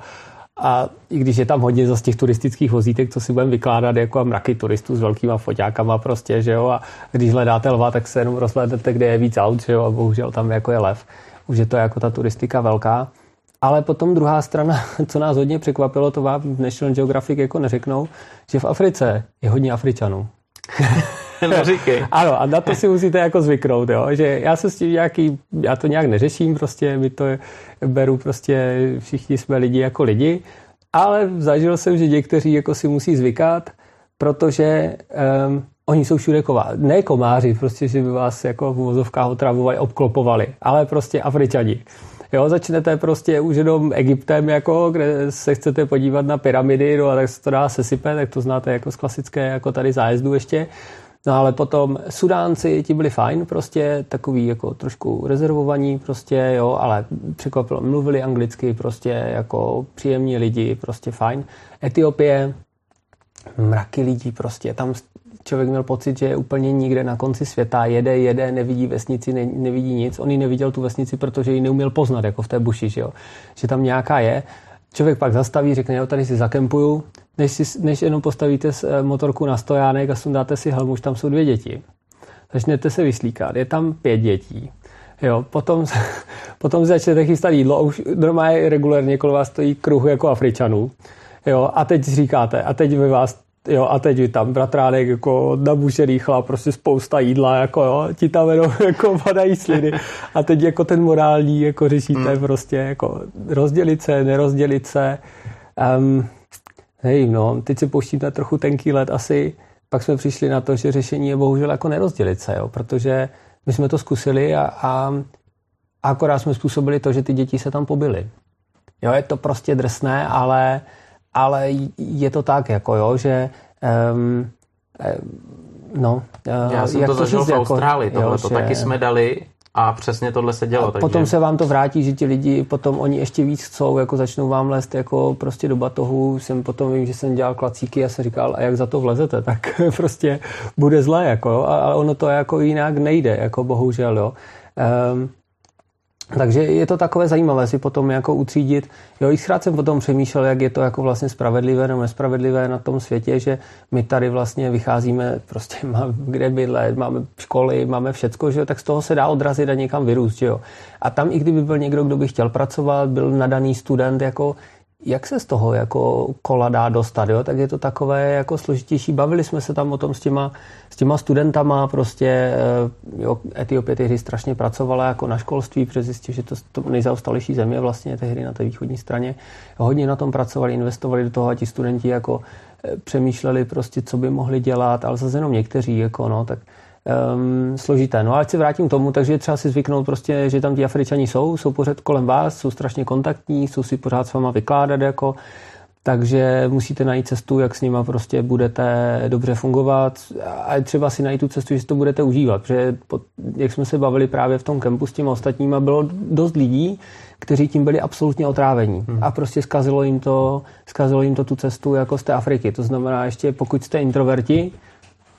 a i když je tam hodně z těch turistických vozítek, co si budeme vykládat jako a mraky turistů s velkýma foťákama prostě, že jo, a když hledáte lva, tak se jenom rozhlednete, kde je víc aut, že jo, a bohužel tam jako je lev. Už je to jako ta turistika velká. Ale potom druhá strana, <laughs> co nás hodně překvapilo, to vám v National Geographic jako neřeknou, že v Africe je hodně Afričanů. <laughs> Neříkej. <laughs> ano, a na to si musíte jako zvyknout, jo? že já se s tím nějaký, já to nějak neřeším, prostě my to beru prostě, všichni jsme lidi jako lidi, ale zažil jsem, že někteří jako si musí zvykat, protože um, oni jsou všude ková. Ne komáři, prostě, že by vás jako v uvozovkách otravovali, obklopovali, ale prostě Afričani. Jo, začnete prostě už jenom Egyptem, jako, kde se chcete podívat na pyramidy, no a tak se to dá sesype, tak to znáte jako z klasické, jako tady zájezdu ještě. No ale potom Sudánci, ti byli fajn, prostě takový jako trošku rezervovaní, prostě jo, ale překvapilo, mluvili anglicky, prostě jako příjemní lidi, prostě fajn. Etiopie, mraky lidí prostě, tam člověk měl pocit, že je úplně nikde na konci světa, jede, jede, nevidí vesnici, ne, nevidí nic. On ji neviděl tu vesnici, protože ji neuměl poznat, jako v té buši, že, jo? že tam nějaká je. Člověk pak zastaví, řekne, jo, tady si zakempuju, než, si, než jenom postavíte eh, motorku na stojánek a sundáte si helmu, už tam jsou dvě děti. Začnete se vyslíkat, je tam pět dětí. Jo, potom, <laughs> potom začnete chystat jídlo už normálně regulérně kolem vás stojí kruh jako Afričanů. Jo, a teď říkáte, a teď vy vás Jo, a teď tam bratránek jako nabušený chlap, prostě spousta jídla, jako jo, ti tam jenom <laughs> jako padají sliny. A teď jako ten morální, jako řešíte hmm. prostě, jako rozdělit se, nerozdělit se. Um, hej, no, teď se pouštíte trochu tenký let asi, pak jsme přišli na to, že řešení je bohužel jako nerozdělit se, jo, protože my jsme to zkusili a, a, a akorát jsme způsobili to, že ty děti se tam pobily. Jo, je to prostě drsné, ale ale je to tak, jako jo, že um, no, Já jsem to zažil v jako, Austrálii, tohle to taky jsme dali A přesně tohle se dělo. A takže... potom se vám to vrátí, že ti lidi potom oni ještě víc chcou, jako začnou vám lézt jako prostě do batohu. Jsem potom vím, že jsem dělal klacíky a jsem říkal, a jak za to vlezete, <laughs> tak prostě bude zlé, jako, ale ono to jako jinak nejde, jako bohužel, jo. Um, takže je to takové zajímavé si potom jako utřídit. Jo, i jsem potom přemýšlel, jak je to jako vlastně spravedlivé nebo nespravedlivé na tom světě, že my tady vlastně vycházíme, prostě <laughs> máme kde bydlet, máme školy, máme všecko, že jo, tak z toho se dá odrazit a někam vyrůst, že jo. A tam i kdyby byl někdo, kdo by chtěl pracovat, byl nadaný student, jako jak se z toho jako kola dá dostat, jo? tak je to takové jako složitější. Bavili jsme se tam o tom s těma, s těma studentama, prostě eh, jo, Etiopie tehdy strašně pracovala jako na školství, protože že to, to nejzaostalejší země vlastně tehdy na té východní straně. Hodně na tom pracovali, investovali do toho a ti studenti jako eh, přemýšleli prostě, co by mohli dělat, ale zase jenom někteří, jako no, tak um, složité. No ale se vrátím k tomu, takže je třeba si zvyknout prostě, že tam ti Afričani jsou, jsou pořád kolem vás, jsou strašně kontaktní, jsou si pořád s váma vykládat jako takže musíte najít cestu, jak s nima prostě budete dobře fungovat a třeba si najít tu cestu, že si to budete užívat, protože jak jsme se bavili právě v tom kempu s těmi ostatníma, bylo dost lidí, kteří tím byli absolutně otrávení hmm. a prostě zkazilo jim to, zkazilo jim to tu cestu jako z té Afriky. To znamená ještě, pokud jste introverti,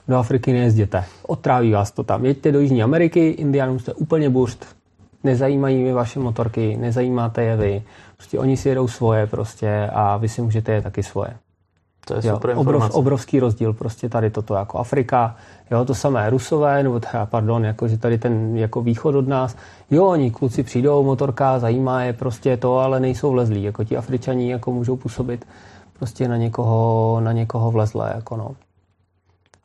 do Afriky nejezděte. Otráví vás to tam. Jeďte do Jižní Ameriky, Indianům jste úplně burst. Nezajímají mi vaše motorky, nezajímáte je vy. Prostě oni si jedou svoje prostě a vy si můžete je taky svoje. To je super jo, obrov, obrovský rozdíl prostě tady toto jako Afrika, jo, to samé Rusové, nebo teda, pardon, jako, že tady ten jako východ od nás, jo, oni kluci přijdou, motorka, zajímá je prostě to, ale nejsou vlezlí, jako ti Afričani jako můžou působit prostě na někoho, na někoho vlezlé, jako no.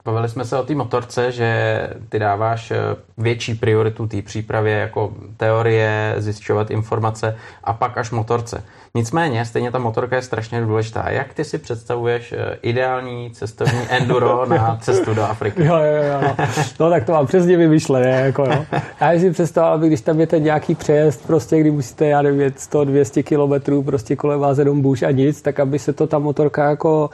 Bavili jsme se o té motorce, že ty dáváš eh, větší prioritu té přípravě jako teorie, zjišťovat informace a pak až motorce. Nicméně, stejně ta motorka je strašně důležitá. Jak ty si představuješ eh, ideální cestovní <laughs> enduro na cestu do Afriky? Jo, jo, jo. No, tak to mám přesně vymyšlené. Jako, jo. Já si představoval, aby když tam je ten nějaký přejezd, prostě kdy musíte, já nevím, 100-200 kilometrů prostě kolem vás jenom bůž a nic, tak aby se to ta motorka jako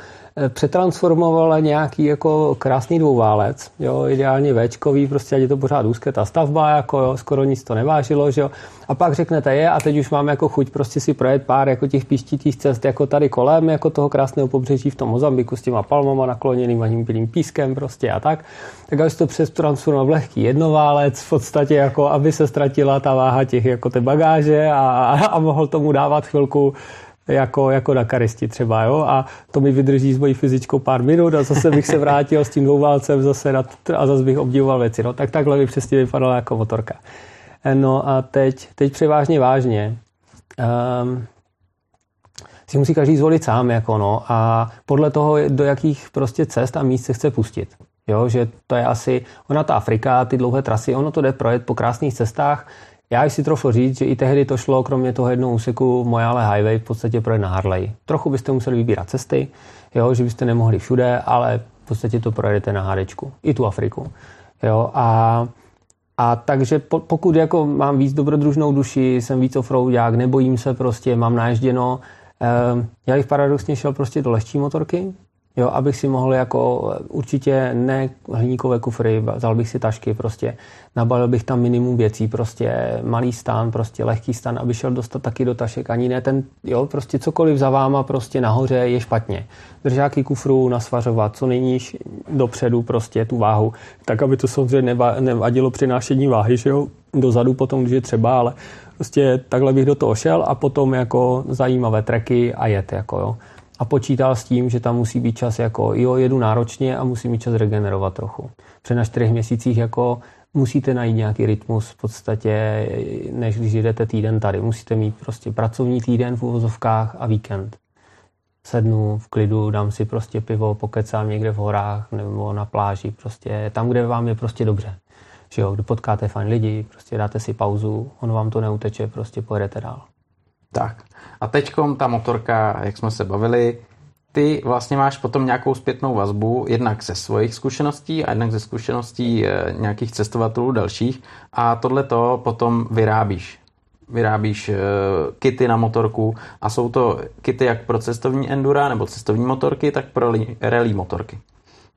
přetransformovala nějaký jako krásný dvouválec, jo, ideálně Včkový, prostě ať je to pořád úzké ta stavba, jako jo, skoro nic to nevážilo, že jo. A pak řeknete je a teď už mám jako chuť prostě si projet pár jako těch píštitých cest jako tady kolem, jako toho krásného pobřeží v tom Mozambiku s těma palmama nakloněným a tím pískem prostě a tak. Tak se to přes transformoval v lehký jednoválec v podstatě jako, aby se ztratila ta váha těch jako té bagáže a, a mohl tomu dávat chvilku jako, jako Dakaristi třeba, jo, a to mi vydrží s mojí fyzičkou pár minut a zase bych se vrátil s tím dvouválcem zase na, a zase bych obdivoval věci, no, tak takhle by přesně vypadala jako motorka. No a teď, teď převážně vážně. Um, si musí každý zvolit sám, jako no, a podle toho, do jakých prostě cest a míst se chce pustit. Jo, že to je asi, ona ta Afrika, ty dlouhé trasy, ono to jde projet po krásných cestách. Já si trochu říct, že i tehdy to šlo, kromě toho jednoho úseku Mojale Highway, v podstatě projet na Harley. Trochu byste museli vybírat cesty, jo, že byste nemohli všude, ale v podstatě to projedete na hádečku. I tu Afriku. Jo, a a takže pokud jako mám víc dobrodružnou duši, jsem víc offroadák, nebojím se prostě, mám naježděno, eh, já bych paradoxně šel prostě do lehčí motorky, Jo, abych si mohl jako určitě ne hliníkové kufry, vzal bych si tašky prostě, nabalil bych tam minimum věcí, prostě malý stán, prostě lehký stán, aby šel dostat taky do tašek, ani ne ten, jo, prostě cokoliv za váma prostě nahoře je špatně. Držáky kufru nasvařovat, co nejníž dopředu prostě tu váhu, tak aby to samozřejmě nevadilo přenášení váhy, že jo, dozadu potom, když je třeba, ale prostě takhle bych do toho šel a potom jako zajímavé treky a jet, jako jo a počítal s tím, že tam musí být čas jako jo, jedu náročně a musí mít čas regenerovat trochu. Při na čtyřech měsících jako musíte najít nějaký rytmus v podstatě, než když jdete týden tady. Musíte mít prostě pracovní týden v uvozovkách a víkend. Sednu v klidu, dám si prostě pivo, pokecám někde v horách nebo na pláži, prostě tam, kde vám je prostě dobře. Že jo, kdy potkáte fajn lidi, prostě dáte si pauzu, ono vám to neuteče, prostě pojedete dál. Tak. A teďkom ta motorka, jak jsme se bavili, ty vlastně máš potom nějakou zpětnou vazbu, jednak ze svých zkušeností a jednak ze zkušeností eh, nějakých cestovatelů dalších a tohle to potom vyrábíš. Vyrábíš uh, kity na motorku a jsou to kity jak pro cestovní endura nebo cestovní motorky, tak pro rally motorky.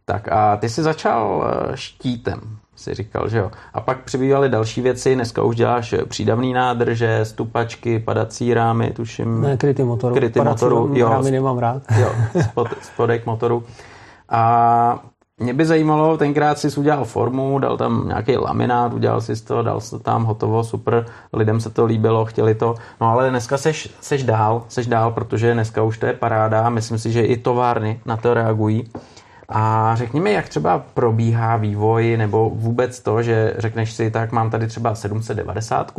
Tak a ty jsi začal uh, štítem si říkal, že jo. A pak přibývaly další věci, dneska už děláš přídavný nádrže, stupačky, padací rámy, tuším. Ne, kryty motoru. Kryty padací motoru, jo. rámy nemám rád. <laughs> Jo, spod, spodek motoru. A mě by zajímalo, tenkrát jsi udělal formu, dal tam nějaký laminát, udělal si to, dal se tam hotovo, super, lidem se to líbilo, chtěli to. No ale dneska seš, seš dál, seš dál, protože dneska už to je paráda, myslím si, že i továrny na to reagují. A řekni mi, jak třeba probíhá vývoj, nebo vůbec to, že řekneš si, tak mám tady třeba 790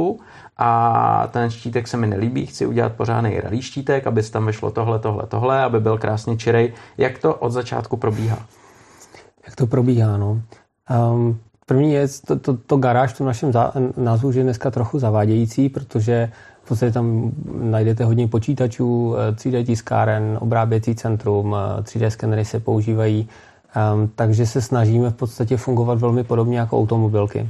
a ten štítek se mi nelíbí, chci udělat pořádný rally štítek, aby tam vešlo tohle, tohle, tohle, aby byl krásně čirej. Jak to od začátku probíhá? Jak to probíhá, no? Um, první je, to, to, to garáž v našem zá, názvu je dneska trochu zavádějící, protože podstatě tam najdete hodně počítačů, 3D eh, tiskáren, obráběcí centrum, 3D eh, skenery se používají, um, takže se snažíme v podstatě fungovat velmi podobně jako automobilky.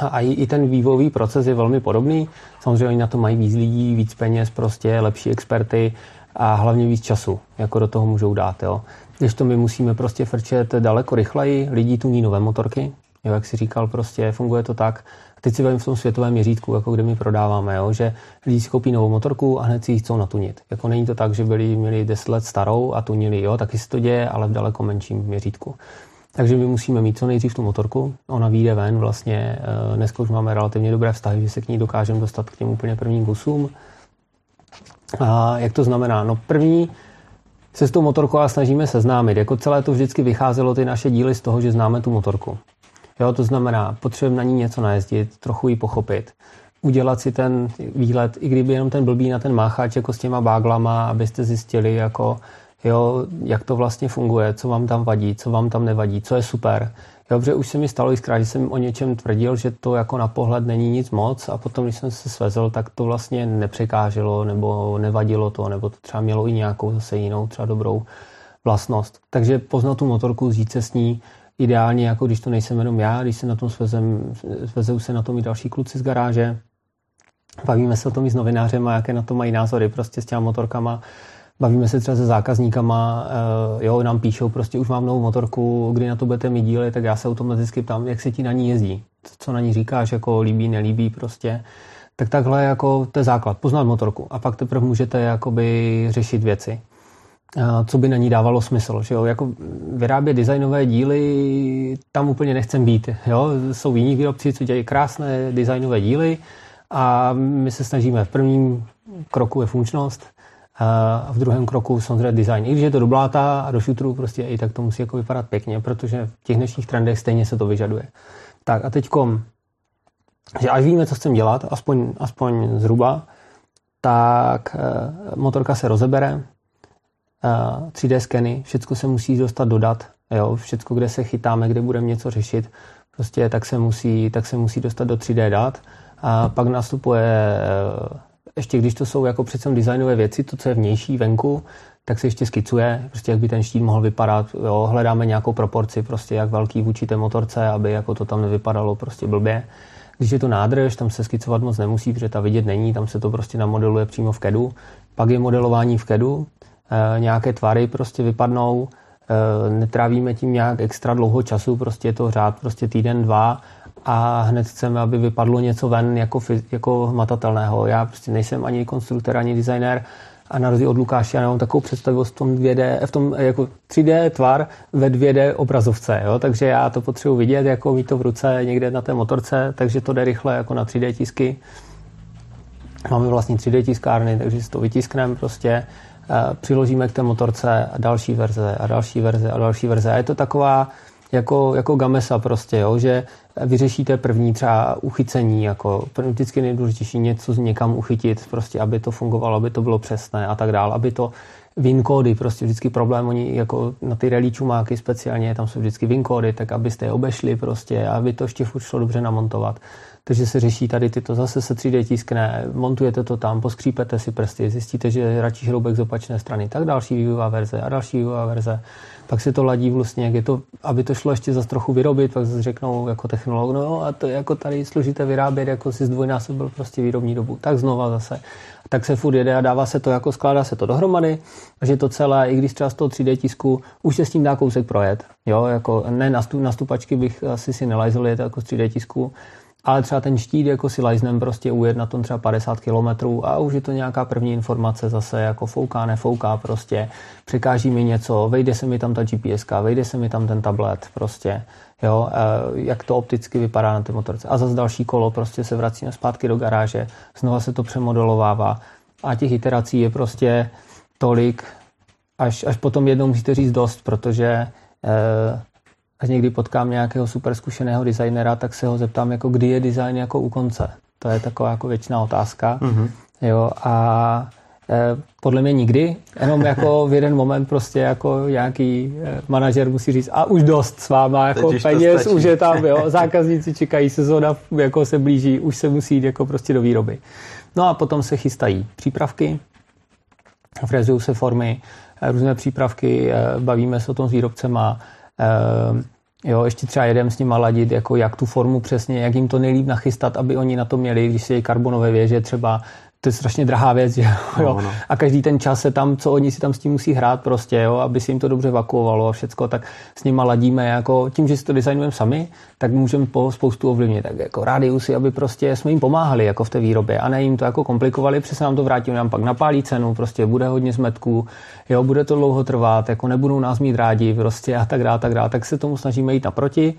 A i, i ten vývojový proces je velmi podobný. Samozřejmě oni na to mají víc lidí, víc peněz, prostě lepší experty a hlavně víc času, jako do toho můžou dát. Jo. Když to my musíme prostě frčet daleko rychleji, lidi tuní nové motorky, jo, jak si říkal, prostě funguje to tak. A teď si v tom světovém měřítku, jako kde my prodáváme, jo, že lidi si koupí novou motorku a hned si ji chcou natunit. Jako není to tak, že byli, měli 10 let starou a tunili, jo, taky se to děje, ale v daleko menším měřítku. Takže my musíme mít co nejdřív tu motorku. Ona vyjde ven vlastně. Eh, dneska už máme relativně dobré vztahy, že se k ní dokážeme dostat k těm úplně prvním kusům. A jak to znamená? No první se s tou motorkou a snažíme seznámit. Jako celé to vždycky vycházelo ty naše díly z toho, že známe tu motorku. Jo, to znamená, potřebujeme na ní něco najezdit, trochu ji pochopit, udělat si ten výlet, i kdyby jenom ten blbý na ten máchač jako s těma báglama, abyste zjistili, jako, jo, jak to vlastně funguje, co vám tam vadí, co vám tam nevadí, co je super. Jo, už se mi stalo jiskrát, že jsem o něčem tvrdil, že to jako na pohled není nic moc a potom, když jsem se svezl, tak to vlastně nepřekáželo nebo nevadilo to, nebo to třeba mělo i nějakou zase jinou, třeba dobrou vlastnost. Takže poznat tu motorku, zjít se s ní, ideálně, jako když to nejsem jenom já, když se na tom svezem, svezou se na tom i další kluci z garáže, bavíme se o tom i s novinářem a jaké na to mají názory prostě s těma motorkama, Bavíme se třeba se zákazníkama, uh, jo, nám píšou, prostě už mám novou motorku, kdy na to budete mít díly, tak já se automaticky ptám, jak se ti na ní jezdí, co na ní říkáš, jako líbí, nelíbí prostě. Tak takhle jako to je základ, poznat motorku. A pak teprve můžete jakoby řešit věci co by na ní dávalo smysl. Že jo? Jako vyrábět designové díly, tam úplně nechcem být. Jo? Jsou jiní výrobci, co dělají krásné designové díly a my se snažíme v prvním kroku je funkčnost, a v druhém kroku samozřejmě design. I když je to do bláta a do šutrů, prostě i tak to musí jako vypadat pěkně, protože v těch dnešních trendech stejně se to vyžaduje. Tak a teďkom, že až víme, co chceme dělat, aspoň, aspoň zhruba, tak e, motorka se rozebere, 3D skeny, všechno se musí dostat dodat, jo, všechno, kde se chytáme, kde budeme něco řešit, prostě tak se musí, tak se musí dostat do 3D dat. A pak nastupuje e, ještě když to jsou jako přece designové věci, to, co je vnější venku, tak se ještě skicuje, prostě jak by ten štít mohl vypadat. Jo, hledáme nějakou proporci, prostě jak velký vůči té motorce, aby jako to tam nevypadalo prostě blbě. Když je to nádrž, tam se skicovat moc nemusí, protože ta vidět není, tam se to prostě namodeluje přímo v KEDu. Pak je modelování v KEDu, nějaké tvary prostě vypadnou, e, netrávíme tím nějak extra dlouho času, prostě je to řád prostě týden, dva a hned chceme, aby vypadlo něco ven jako, jako matatelného. Já prostě nejsem ani konstruktor, ani designér a na rozdíl od Lukáše já nemám takovou představivost v tom 2D, v tom jako 3D tvar ve 2D obrazovce, jo? takže já to potřebuji vidět, jako mít to v ruce někde na té motorce, takže to jde rychle jako na 3D tisky. Máme vlastně 3D tiskárny, takže si to vytiskneme prostě, eh, přiložíme k té motorce další verze a další verze a další verze. A je to taková jako, jako gamesa prostě, jo? že vyřešíte první třeba uchycení, jako vždycky nejdůležitější něco z někam uchytit, prostě aby to fungovalo, aby to bylo přesné a tak dále, aby to VIN kódy, prostě vždycky problém, oni jako na ty rally čumáky speciálně, tam jsou vždycky VIN kódy, tak abyste je obešli prostě, aby to ještě furt šlo dobře namontovat. Takže se řeší tady tyto, zase se 3D tiskne, montujete to tam, poskřípete si prsty, zjistíte, že je radši šroubek z opačné strany, tak další vývojová verze a další vývojová verze. Pak se to ladí vlastně, jak je to, aby to šlo ještě za trochu vyrobit, pak zase řeknou jako technolog, no a to je jako tady složité vyrábět, jako si zdvojnásobil prostě výrobní dobu. Tak znova zase tak se furt jede a dává se to, jako skládá se to dohromady, že to celé, i když třeba z toho 3D tisku, už se s tím dá kousek projet. Jo, jako ne na, stu, na stupačky bych asi si nelajzl jet jako z 3D tisku, ale třeba ten štít jako si lajznem prostě ujet na tom třeba 50 km a už je to nějaká první informace zase jako fouká, nefouká prostě, překáží mi něco, vejde se mi tam ta GPS, vejde se mi tam ten tablet prostě, jo, jak to opticky vypadá na té motorce. A zase další kolo prostě se vracíme zpátky do garáže, znova se to přemodelovává. A těch iterací je prostě tolik, až, až potom jednou musíte říct dost, protože eh, až někdy potkám nějakého super zkušeného designera, tak se ho zeptám, jako kdy je design jako u konce. To je taková jako věčná otázka. Mm-hmm. Jo, a e, podle mě nikdy, jenom <laughs> jako v jeden moment prostě jako nějaký e, manažer musí říct a už dost s váma, jako Teď peněz, už je tam, jo, <laughs> zákazníci čekají, sezóna jako se blíží, už se musí jít jako prostě do výroby. No a potom se chystají přípravky, frezují se formy, různé přípravky, e, bavíme se o tom s výrobcema, jo, ještě třeba jedem s nimi ladit, jako jak tu formu přesně, jak jim to nejlíp nachystat, aby oni na to měli, když se karbonové věže třeba, to je strašně drahá věc, jo? No, no. A každý ten čas se tam, co oni si tam s tím musí hrát prostě, jo? aby si jim to dobře vakuovalo a všecko, tak s nima ladíme jako tím, že si to designujeme sami, tak můžeme po spoustu ovlivnit. Tak jako rádiusy, aby prostě jsme jim pomáhali jako v té výrobě a ne jim to jako komplikovali, přesně nám to vrátíme, nám pak napálí cenu, prostě bude hodně zmetků, jo, bude to dlouho trvat, jako nebudou nás mít rádi prostě a tak dále, tak dále, tak se tomu snažíme jít naproti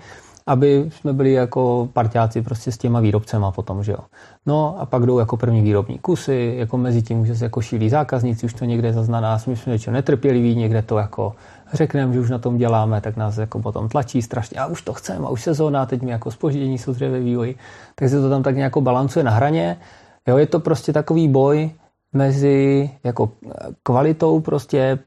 aby jsme byli jako parťáci prostě s těma výrobcema potom, že jo. No a pak jdou jako první výrobní kusy, jako mezi tím, že se jako šílí zákazníci, už to někde zaznaná, my jsme něčeho netrpěliví, někde to jako řekneme, že už na tom děláme, tak nás jako potom tlačí strašně, a už to chceme, a už sezóna, teď mi jako spoždění jsou ve vývoji, takže to tam tak nějak balancuje na hraně. Jo, je to prostě takový boj mezi jako kvalitou prostě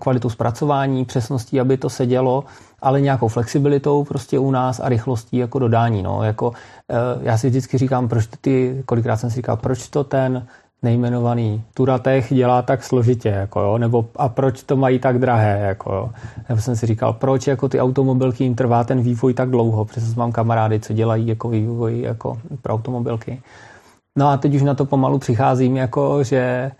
kvalitou zpracování, přesností, aby to sedělo, ale nějakou flexibilitou prostě u nás a rychlostí jako dodání. No. Jako, eh, já si vždycky říkám, proč ty, kolikrát jsem si říkal, proč to ten nejmenovaný Turatech dělá tak složitě, jako jo? nebo a proč to mají tak drahé, jako jo? Nebo jsem si říkal, proč jako ty automobilky jim trvá ten vývoj tak dlouho, protože mám kamarády, co dělají jako vývoj jako pro automobilky. No a teď už na to pomalu přicházím, jako že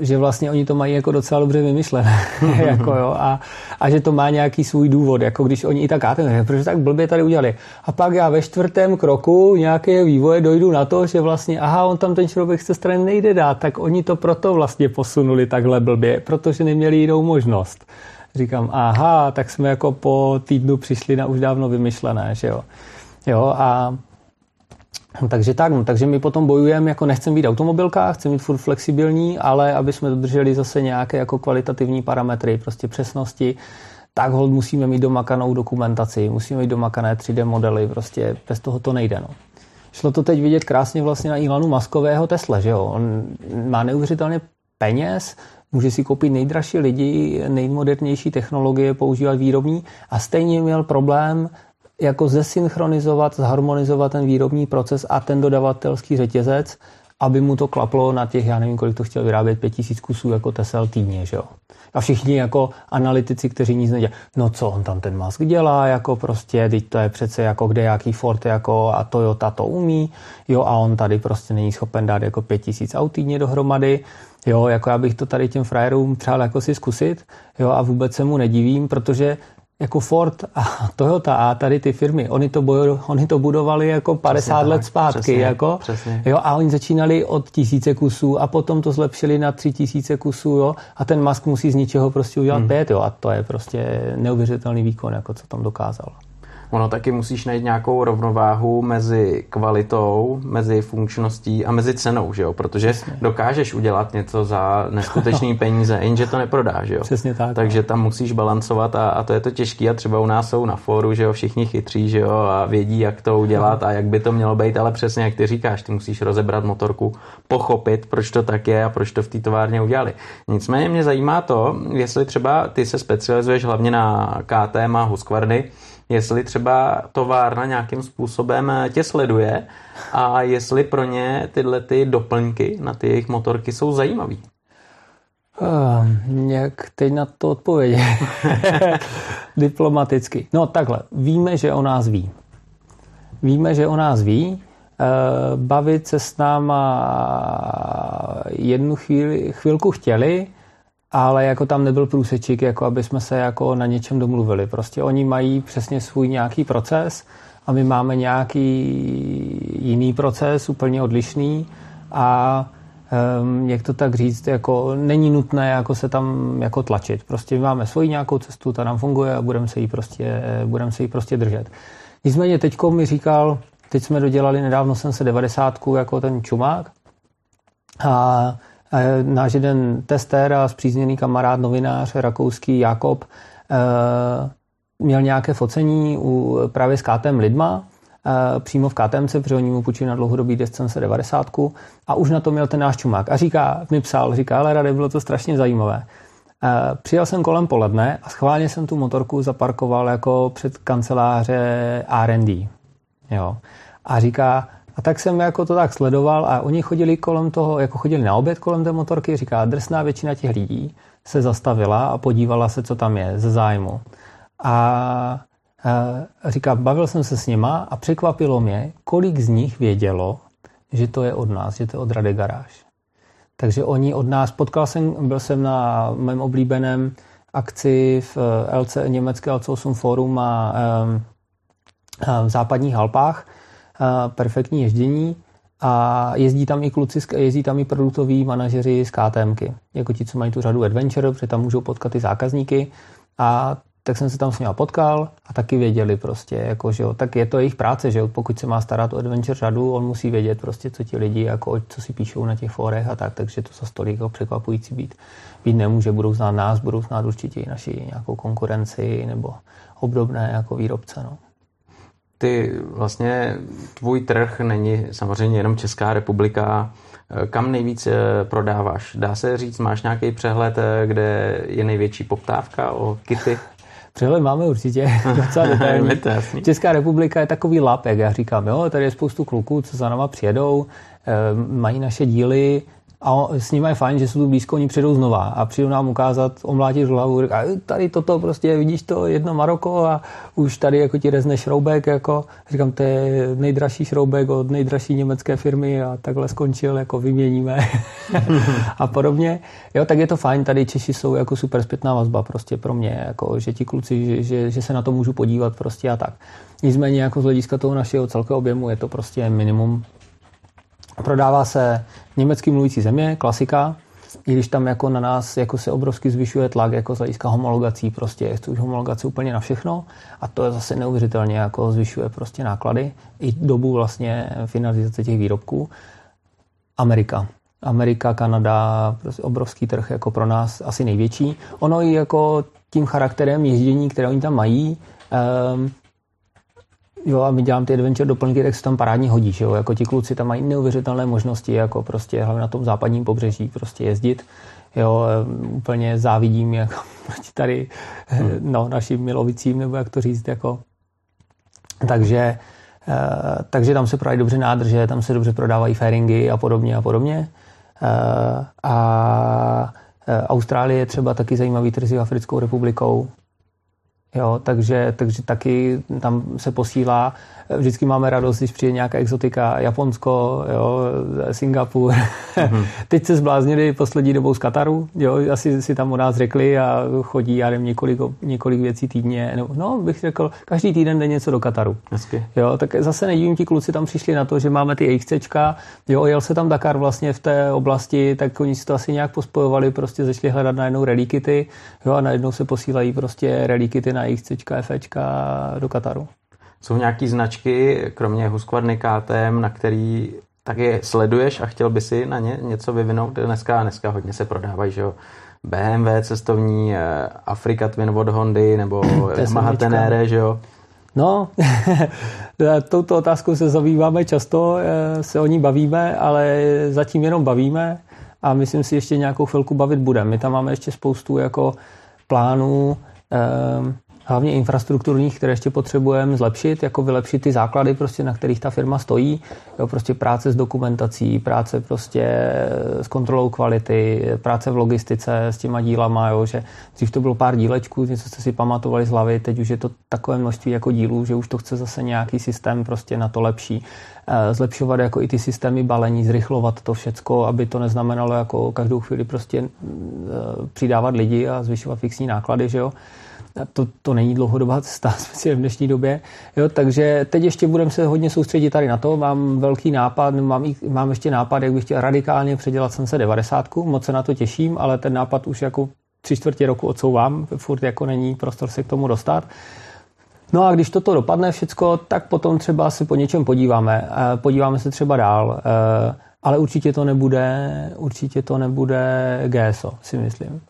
že vlastně oni to mají jako docela dobře vymyšlené. <laughs> jako jo, a, a, že to má nějaký svůj důvod, jako když oni i tak áte, protože tak blbě tady udělali. A pak já ve čtvrtém kroku nějaké vývoje dojdu na to, že vlastně, aha, on tam ten člověk té strany nejde dát, tak oni to proto vlastně posunuli takhle blbě, protože neměli jinou možnost. Říkám, aha, tak jsme jako po týdnu přišli na už dávno vymyšlené, že jo. Jo, a takže tak, no, takže my potom bojujeme, jako nechceme být automobilka, chceme být furt flexibilní, ale aby jsme dodrželi zase nějaké jako kvalitativní parametry, prostě přesnosti, tak hold musíme mít domakanou dokumentaci, musíme mít domakané 3D modely, prostě bez toho to nejde. No. Šlo to teď vidět krásně vlastně na Ilonu Maskového Tesla, že jo? On má neuvěřitelně peněz, může si koupit nejdražší lidi, nejmodernější technologie, používat výrobní a stejně měl problém jako zesynchronizovat, zharmonizovat ten výrobní proces a ten dodavatelský řetězec, aby mu to klaplo na těch, já nevím, kolik to chtěl vyrábět, 5000 kusů jako Tesla týdně, že jo. A všichni jako analytici, kteří nic nedělají, no co on tam ten Musk dělá, jako prostě, teď to je přece jako kde jaký Ford jako a Toyota to umí, jo, a on tady prostě není schopen dát jako 5000 aut týdně dohromady, jo, jako já bych to tady těm frajerům přál jako si zkusit, jo, a vůbec se mu nedivím, protože jako Ford a <laughs> Toyota a tady ty firmy, oni to, bojo, oni to budovali jako 50 přesně let tak, zpátky. Přesně, jako, přesně. Jo, a oni začínali od tisíce kusů a potom to zlepšili na tři tisíce kusů jo, a ten Musk musí z ničeho prostě udělat hmm. pět jo, a to je prostě neuvěřitelný výkon, jako co tam dokázal. Ono taky musíš najít nějakou rovnováhu mezi kvalitou, mezi funkčností a mezi cenou, že jo? Protože Přesně. dokážeš udělat něco za neskutečný <laughs> peníze, jenže to neprodáš, že jo? Přesně tak. Takže tam musíš balancovat a, a to je to těžké a třeba u nás jsou na fóru, že jo, všichni chytří, že jo, a vědí, jak to udělat a jak by to mělo být, ale přesně jak ty říkáš, ty musíš rozebrat motorku, pochopit, proč to tak je a proč to v té továrně udělali. Nicméně mě zajímá to, jestli třeba ty se specializuješ hlavně na KTM a Husqvarny, jestli třeba továrna nějakým způsobem tě sleduje a jestli pro ně tyhle ty doplňky na ty jejich motorky jsou zajímavý. Uh, jak teď na to odpovědět? <laughs> Diplomaticky. No takhle, víme, že o nás ví. Víme, že o nás ví. Uh, bavit se s náma jednu chvíli, chvilku chtěli, ale jako tam nebyl průsečík, jako aby jsme se jako na něčem domluvili. Prostě oni mají přesně svůj nějaký proces a my máme nějaký jiný proces, úplně odlišný a um, jak to tak říct, jako není nutné jako se tam jako tlačit. Prostě máme svoji nějakou cestu, ta nám funguje a budeme se jí prostě, budeme se jí prostě držet. Nicméně teďko mi říkal, teď jsme dodělali, nedávno jsem se 90 jako ten čumák a náš jeden tester a zpřízněný kamarád, novinář rakouský Jakob, eh, měl nějaké focení u, právě s KTM Lidma, eh, přímo v KTMce, protože oni mu půjčili na dlouhodobý descence 90 a už na to měl ten náš čumák. A říká, mi psal, říká, ale rady, bylo to strašně zajímavé. Přijel jsem kolem poledne a schválně jsem tu motorku zaparkoval jako před kanceláře R&D. Jo. A říká, a tak jsem jako to tak sledoval a oni chodili kolem toho, jako chodili na oběd kolem té motorky, říká, drsná většina těch lidí se zastavila a podívala se, co tam je ze zájmu. A říká, bavil jsem se s nima a překvapilo mě, kolik z nich vědělo, že to je od nás, že to je od Rady Garáž. Takže oni od nás, potkal jsem, byl jsem na mém oblíbeném akci v eh, LC, německé LC8 Forum a, a v západních Alpách, perfektní ježdění a jezdí tam i kluci, jezdí tam i produktoví manažeři z KTMky, jako ti, co mají tu řadu Adventure, protože tam můžou potkat i zákazníky. A tak jsem se tam s nimi potkal a taky věděli prostě, jako, že jo, tak je to jejich práce, že jo, pokud se má starat o adventure řadu, on musí vědět prostě, co ti lidi, jako, co si píšou na těch forech a tak, takže to za stolik jako překvapující být, být nemůže, budou znát nás, budou znát určitě i naši nějakou konkurenci nebo obdobné jako výrobce, no ty vlastně tvůj trh není samozřejmě jenom Česká republika. Kam nejvíc eh, prodáváš? Dá se říct, máš nějaký přehled, eh, kde je největší poptávka o kity? Přehled máme určitě <laughs> docela detailní. Česká republika je takový lap, jak já říkám. Jo? Tady je spoustu kluků, co za náma přijedou, eh, mají naše díly, a s nimi je fajn, že jsou tu blízko, oni přijdou znova a přijdou nám ukázat, omlátit hlavu, říká, tady toto prostě, vidíš to jedno Maroko a už tady jako ti rezne šroubek, jako říkám, to je nejdražší šroubek od nejdražší německé firmy a takhle skončil, jako vyměníme <laughs> a podobně. Jo, tak je to fajn, tady Češi jsou jako super zpětná vazba prostě pro mě, jako, že ti kluci, že, že, že se na to můžu podívat prostě a tak. Nicméně jako z hlediska toho našeho celkového objemu je to prostě minimum Prodává se německy mluvící země, klasika, i když tam jako na nás jako se obrovsky zvyšuje tlak jako z hlediska homologací, prostě chci už homologaci úplně na všechno a to je zase neuvěřitelně jako zvyšuje prostě náklady i dobu vlastně finalizace těch výrobků. Amerika. Amerika, Kanada, prostě obrovský trh jako pro nás asi největší. Ono i jako tím charakterem ježdění, které oni tam mají, um, jo, a my dělám ty adventure doplňky, tak se tam parádně hodí, že jo, jako ti kluci tam mají neuvěřitelné možnosti, jako prostě hlavně na tom západním pobřeží prostě jezdit, jo, úplně závidím, jako <laughs> proti tady, hmm. no, našim milovicím, nebo jak to říct, jako, takže, eh, takže tam se prodají dobře nádrže, tam se dobře prodávají fairingy a podobně a podobně. A Austrálie je třeba taky zajímavý trh s Africkou republikou, Jo, takže, takže taky tam se posílá. Vždycky máme radost, když přijde nějaká exotika, Japonsko, jo, Singapur. Mm-hmm. <laughs> Teď se zbláznili poslední dobou z Kataru, jo, asi si tam o nás řekli a chodí, já nevím, několik, několik věcí týdně. No, no, bych řekl, každý týden jde něco do Kataru. Hezky. Jo, tak zase nedivím, ti kluci tam přišli na to, že máme ty XCčka, jo, jel se tam Dakar vlastně v té oblasti, tak oni si to asi nějak pospojovali, prostě začali hledat najednou relikity, jo, a najednou se posílají prostě relikity na XC, FEčka do Kataru. Jsou nějaké značky, kromě Husqvarny KTM, na který taky sleduješ a chtěl by si na ně něco vyvinout? Dneska, dneska hodně se prodávají, že jo? BMW cestovní, eh, Afrika Twin od Hondy nebo <clears throat> Yamaha Tenere, že jo? No, <laughs> touto otázkou se zabýváme často, eh, se o ní bavíme, ale zatím jenom bavíme a myslím si ještě nějakou chvilku bavit budeme. My tam máme ještě spoustu jako plánů, hlavně infrastrukturních, které ještě potřebujeme zlepšit, jako vylepšit ty základy, prostě, na kterých ta firma stojí. Jo, prostě práce s dokumentací, práce prostě s kontrolou kvality, práce v logistice s těma dílama, jo, že dřív to bylo pár dílečků, něco jste si pamatovali z hlavy, teď už je to takové množství jako dílů, že už to chce zase nějaký systém prostě na to lepší. Eh, zlepšovat jako i ty systémy balení, zrychlovat to všecko, aby to neznamenalo jako každou chvíli prostě eh, přidávat lidi a zvyšovat fixní náklady, že jo to, to není dlouhodobá cesta, <laughs> speciálně v dnešní době. Jo, takže teď ještě budeme se hodně soustředit tady na to. Mám velký nápad, mám, mám ještě nápad, jak bych chtěl radikálně předělat Sense 90. Moc se na to těším, ale ten nápad už jako tři čtvrtě roku odsouvám, furt jako není prostor se k tomu dostat. No a když toto dopadne všecko, tak potom třeba se po něčem podíváme. Podíváme se třeba dál, e, ale určitě to nebude, určitě to nebude GSO, si myslím.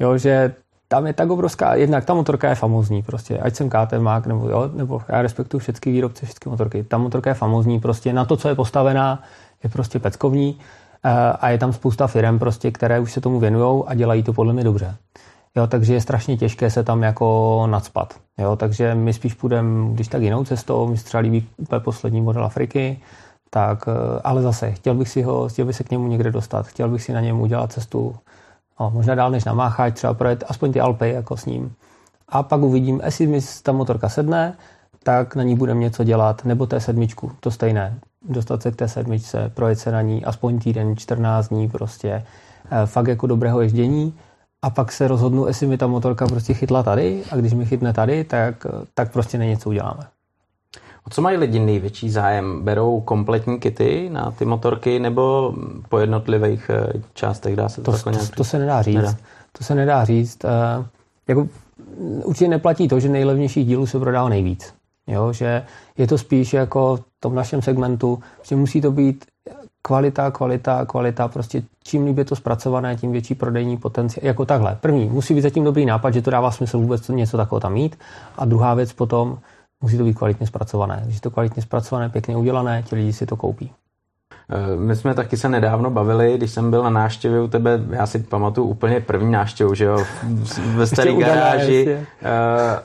Jo, že tam je tak obrovská, jednak ta motorka je famozní prostě, ať jsem KT Mach, nebo jo, nebo já respektuju všechny výrobce, všechny motorky, ta motorka je famozní prostě, na to, co je postavená, je prostě peckovní eh, a je tam spousta firm prostě, které už se tomu věnují a dělají to podle mě dobře. Jo, takže je strašně těžké se tam jako nadspat. Jo, takže my spíš půjdeme, když tak jinou cestou, mi třeba líbí úplně poslední model Afriky, tak, eh, ale zase, chtěl bych si ho, chtěl bych se k němu někde dostat, chtěl bych si na něm udělat cestu no, možná dál než na Máchať, třeba projet aspoň ty Alpy jako s ním. A pak uvidím, jestli mi ta motorka sedne, tak na ní budeme něco dělat, nebo té sedmičku, to stejné. Dostat se k té sedmičce, projet se na ní aspoň týden, 14 dní prostě, eh, fakt jako dobrého ježdění a pak se rozhodnu, jestli mi ta motorka prostě chytla tady a když mi chytne tady, tak, tak prostě na něco uděláme. O co mají lidi největší zájem? Berou kompletní kity na ty motorky nebo po jednotlivých eh, částech? Dá se to, to, to, to se nedá říct. Nedá. To se nedá říct. Uh, jako, určitě neplatí to, že nejlevnějších dílů se prodá nejvíc. Jo, že je to spíš jako v tom našem segmentu, že musí to být kvalita, kvalita, kvalita, prostě čím líp je to zpracované, tím větší prodejní potenciál. Jako takhle. První, musí být zatím dobrý nápad, že to dává smysl vůbec něco takového tam mít. A druhá věc potom, musí to být kvalitně zpracované. Když je to kvalitně zpracované, pěkně udělané, ti lidi si to koupí. Eh, my jsme taky se nedávno bavili, když jsem byl na návštěvě u tebe, já si pamatuju úplně první návštěvu, že jo, ve staré garáži. Uh,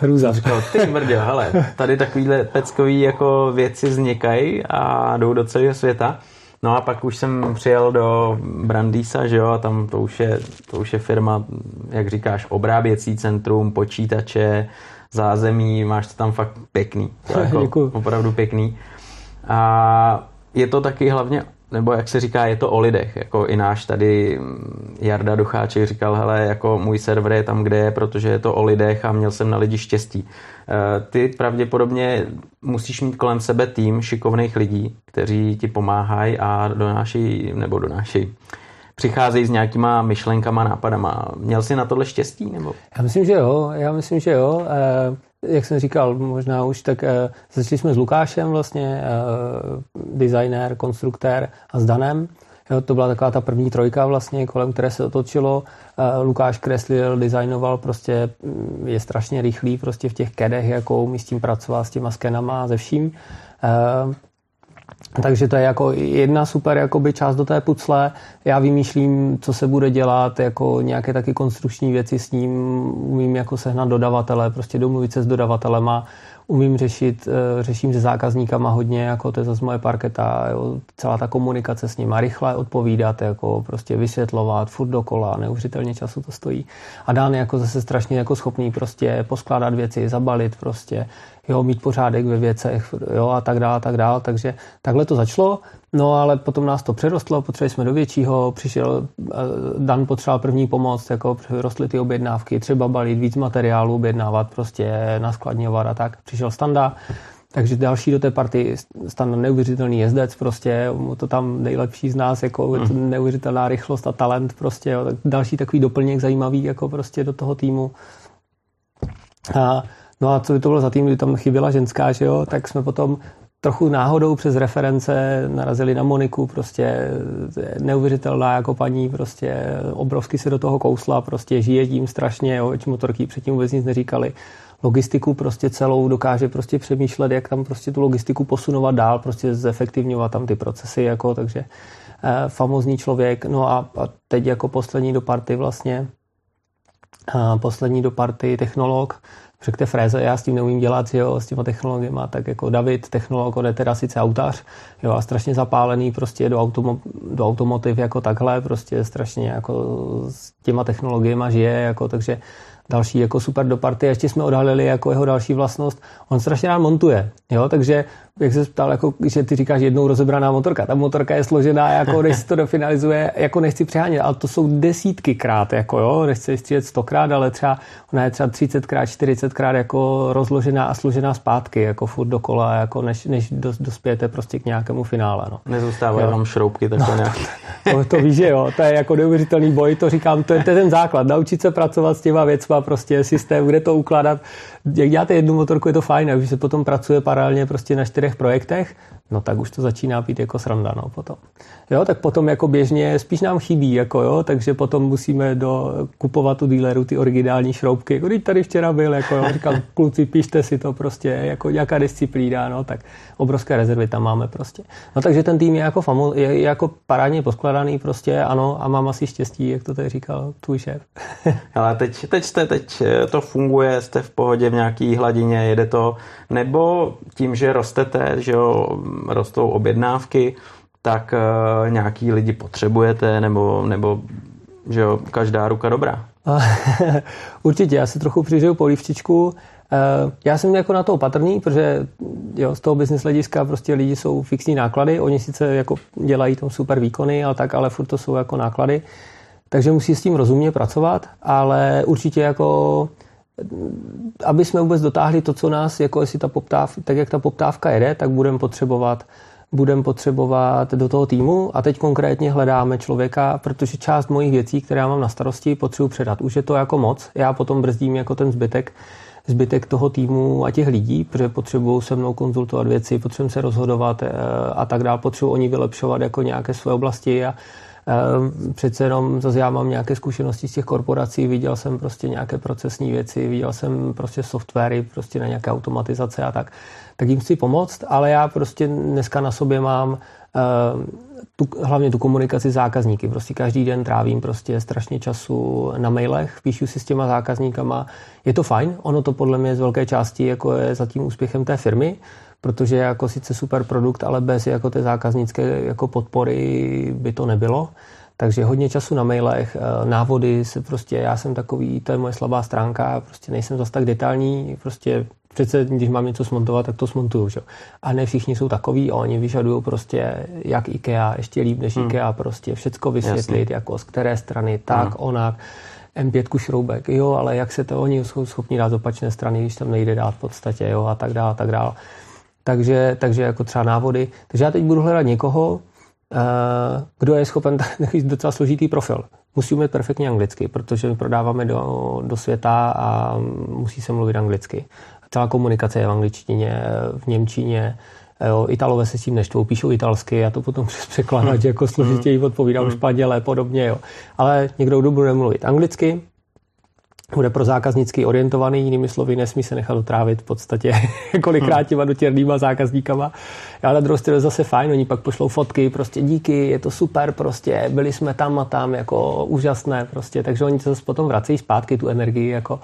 Hrůza. Říkal, ty mrdě, hele, tady takovýhle peckový jako věci vznikají a jdou do celého světa. No a pak už jsem přijel do Brandýsa, že jo, a tam to už je, to už je firma, jak říkáš, obráběcí centrum, počítače, zázemí, máš to tam fakt pěkný. Jako <laughs> opravdu pěkný. A je to taky hlavně, nebo jak se říká, je to o lidech. Jako i náš tady Jarda Ducháček říkal, hele, jako můj server je tam, kde je, protože je to o lidech a měl jsem na lidi štěstí. E, ty pravděpodobně musíš mít kolem sebe tým šikovných lidí, kteří ti pomáhají a donáší, nebo donáší, přicházejí s nějakýma myšlenkama, nápadama. Měl jsi na tohle štěstí? Nebo? Já myslím, že jo. Já myslím, že jo. E, jak jsem říkal, možná už tak e, začali jsme s Lukášem vlastně, e, designer, konstruktér a s Danem. Jo, to byla taková ta první trojka vlastně, kolem které se otočilo. Lukáš kreslil, designoval, prostě mm, je strašně rychlý prostě v těch kedech, jako umí s tím pracovat, s těma skenama a ze vším. Takže to je jako jedna super jakoby část do té pucle. Já vymýšlím, co se bude dělat, jako nějaké taky konstrukční věci s ním, umím jako sehnat dodavatele, prostě domluvit se s dodavatelema, umím řešit, eh, řeším se zákazníkama hodně, jako to je zase moje parketa, jo, celá ta komunikace s nimi, rychle odpovídat, jako prostě vysvětlovat, furt dokola, neuvěřitelně času to stojí. A Dan je jako zase strašně jako schopný prostě poskládat věci, zabalit prostě, jo, mít pořádek ve věcech, jo, a tak dále, a tak dále, takže takhle to začalo, no ale potom nás to přerostlo, potřebovali jsme do většího, přišel, eh, Dan potřeboval první pomoc, jako rostly ty objednávky, třeba balit víc materiálu, objednávat, prostě naskladňovat a tak. Přišel Standa, takže další do té party, Standa neuvěřitelný jezdec, prostě to tam nejlepší z nás, jako hmm. neuvěřitelná rychlost a talent, prostě jo, tak další takový doplněk zajímavý, jako prostě do toho týmu. A No a co by to bylo za tým, kdy tam chyběla ženská, že jo, tak jsme potom trochu náhodou přes reference narazili na Moniku, prostě neuvěřitelná jako paní, prostě obrovsky se do toho kousla, prostě žije tím strašně, jo, motorky předtím vůbec nic neříkali. Logistiku prostě celou dokáže prostě přemýšlet, jak tam prostě tu logistiku posunovat dál, prostě zefektivňovat tam ty procesy, jako, takže eh, famozní člověk. No a, a teď jako poslední do party vlastně, a poslední do party technolog, řekne fréze, já s tím neumím dělat, jo, s těma technologiemi, tak jako David, technolog, on je teda sice autař, jo, a strašně zapálený prostě do, automo, do automotiv jako takhle, prostě strašně jako s těma technologiemi žije, jako, takže další jako super do party. Ještě jsme odhalili jako jeho další vlastnost. On strašně rád montuje, jo, takže jak se ptal, jako, že ty říkáš jednou rozebraná motorka. Ta motorka je složená, jako než se to dofinalizuje, jako nechci přehánět, ale to jsou desítky krát, jako jo, nechci střílet stokrát, ale třeba ona je třeba 30 krát, 40 krát jako rozložená a složená zpátky, jako furt dokola, jako než, než dos, dospějete prostě k nějakému finále. No. Nezůstávají jenom šroubky, tak no, nějak. To, to víš, že jo, to je jako neuvěřitelný boj, to říkám, to je, to je ten základ, naučit se pracovat s těma věcma, prostě systém, kde to ukládat. Jak děláte jednu motorku, je to fajn, a když se potom pracuje paralelně prostě na čtyřech projektech, no tak už to začíná být jako sranda, no potom. Jo, tak potom jako běžně spíš nám chybí, jako jo, takže potom musíme do, kupovat u dealeru ty originální šroubky, jako tady včera byl, jako jo, říkám, <laughs> kluci, píšte si to prostě, jako nějaká disciplína, no, tak obrovské rezervy tam máme prostě. No takže ten tým je jako, famo, je, jako parádně poskladaný prostě, ano, a mám asi štěstí, jak to tady říkal tvůj šéf. <laughs> Ale teď, teď jste, teď to funguje, jste v pohodě v nějaký hladině, jede to, nebo tím, že rostete, že jo, rostou objednávky, tak uh, nějaký lidi potřebujete, nebo, nebo že jo, každá ruka dobrá. <laughs> Určitě, já se trochu přižiju polívčičku. Eh, já jsem jako na to opatrný, protože jo, z toho business hlediska prostě lidi jsou fixní náklady, oni sice jako dělají tam super výkony, ale tak, ale furt to jsou jako náklady, takže musí s tím rozumně pracovat, ale určitě jako aby jsme vůbec dotáhli to, co nás, jako jestli ta poptávka, tak jak ta poptávka jede, tak budeme potřebovat budeme potřebovat do toho týmu. A teď konkrétně hledáme člověka, protože část mojich věcí, které já mám na starosti, potřebuji předat. Už je to jako moc, já potom brzdím jako ten zbytek, zbytek toho týmu a těch lidí, protože potřebují se mnou konzultovat věci, potřebuji se rozhodovat eh, a tak dále, potřebuji oni vylepšovat jako nějaké své oblasti. A přece jenom zase já mám nějaké zkušenosti z těch korporací, viděl jsem prostě nějaké procesní věci, viděl jsem prostě softwary prostě na nějaké automatizace a tak. Tak jim chci pomoct, ale já prostě dneska na sobě mám ehm, tu, hlavně tu komunikaci s zákazníky. Prostě každý den trávím prostě strašně času na mailech, píšu si s těma zákazníkama. Je to fajn, ono to podle mě z velké části jako je za tím úspěchem té firmy, protože je jako sice super produkt, ale bez jako té zákaznické jako podpory by to nebylo. Takže hodně času na mailech, eh, návody se prostě, já jsem takový, to je moje slabá stránka, prostě nejsem zase tak detailní, prostě přece, když mám něco smontovat, tak to smontuju, že? A ne všichni jsou takový, oni vyžadují prostě jak IKEA, ještě líp než hmm. IKEA, prostě všecko vysvětlit, Jasný. jako z které strany, tak, hmm. onak. M5 šroubek, jo, ale jak se to oni jsou schopni dát z opačné strany, když tam nejde dát v podstatě, jo, a tak dále, a tak dále takže, takže jako třeba návody. Takže já teď budu hledat někoho, eh, kdo je schopen <laughs> takový docela složitý profil. Musí umět perfektně anglicky, protože my prodáváme do, do světa a musí se mluvit anglicky. Celá komunikace je v angličtině, v němčině, Jo, Italové se s tím neštvou, píšou italsky, já to potom <laughs> přes překladač jako složitěji odpovídám hmm. podobně, jo. Ale někdo, kdo bude mluvit anglicky, bude pro zákaznicky orientovaný, jinými slovy, nesmí se nechat otrávit v podstatě <laughs> kolikrát těma dotěrnýma zákazníkama. Ale na druhou stranu zase fajn, oni pak pošlou fotky, prostě díky, je to super, prostě byli jsme tam a tam, jako úžasné, prostě, takže oni se zase potom vracejí zpátky tu energii, jako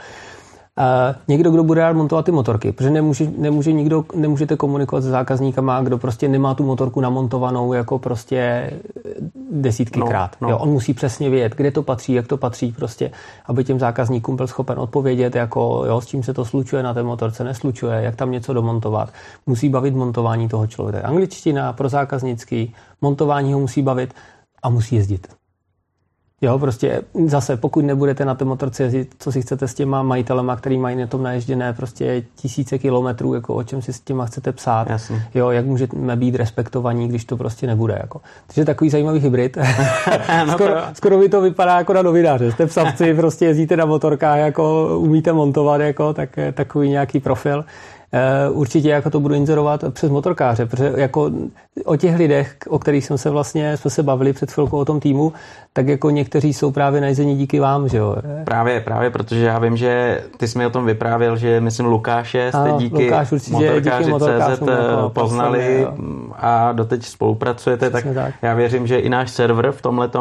někdo, kdo bude rád montovat ty motorky, protože nemůže, nemůže nikdo, nemůžete komunikovat s zákazníkama, kdo prostě nemá tu motorku namontovanou jako prostě desítky no, krát. No. Jo, on musí přesně vědět, kde to patří, jak to patří, prostě, aby těm zákazníkům byl schopen odpovědět, jako jo, s čím se to slučuje na té motorce, neslučuje, jak tam něco domontovat. Musí bavit montování toho člověka. Angličtina pro zákaznický, montování ho musí bavit a musí jezdit. Jo, prostě zase, pokud nebudete na té motorce jezdit, co si chcete s těma majitelema, který mají na tom naježděné prostě tisíce kilometrů, jako o čem si s těma chcete psát, Jasně. jo, jak můžeme být respektovaní, když to prostě nebude, jako. Takže takový zajímavý hybrid. <laughs> no skoro, to... skoro by to vypadá jako na novináře. Jste psavci, prostě jezdíte na motorkách, jako umíte montovat, jako, tak takový nějaký profil. Eh, určitě jako to budu inzerovat přes motorkáře, protože jako o těch lidech, o kterých jsem se vlastně, jsme se bavili před chvilkou o tom týmu, tak jako někteří jsou právě najzení díky vám, že jo? Právě, právě, protože já vím, že ty jsi mi o tom vyprávěl, že myslím Lukáše jste ano, díky Lukáš určitě, díky CZ eh, jako poznali a doteď spolupracujete, tak, tak, já věřím, že i náš server v tomhle eh,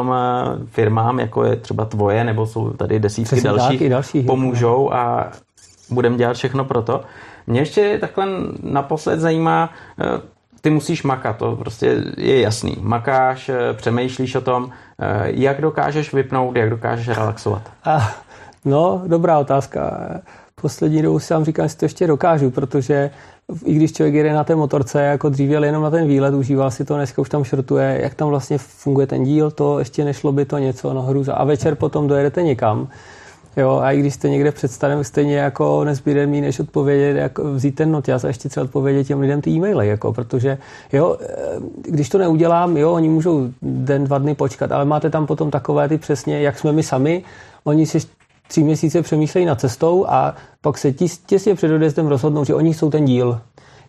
firmám, jako je třeba tvoje, nebo jsou tady desítky dalších, tak, dalších, pomůžou a budeme dělat všechno pro to. Mě ještě takhle naposled zajímá, eh, ty musíš makat, to prostě je jasný. Makáš, eh, přemýšlíš o tom, eh, jak dokážeš vypnout, jak dokážeš relaxovat. A, no, dobrá otázka. Poslední dobou si vám říkám, že to ještě dokážu, protože i když člověk jede na té motorce, jako dřív jel jenom na ten výlet, užíval si to, dneska už tam šrotuje, jak tam vlastně funguje ten díl, to ještě nešlo by to něco, no hruza. A večer potom dojedete někam, Jo, a i když jste někde představím, stejně jako nezbyde mi, než odpovědět, jako vzít ten notias a ještě třeba odpovědět těm lidem ty e-maily, jako, protože jo, eh, když to neudělám, jo, oni můžou den, dva dny počkat, ale máte tam potom takové ty přesně, jak jsme my sami, oni si tři měsíce přemýšlejí nad cestou a pak se těsně před odjezdem rozhodnou, že oni jsou ten díl.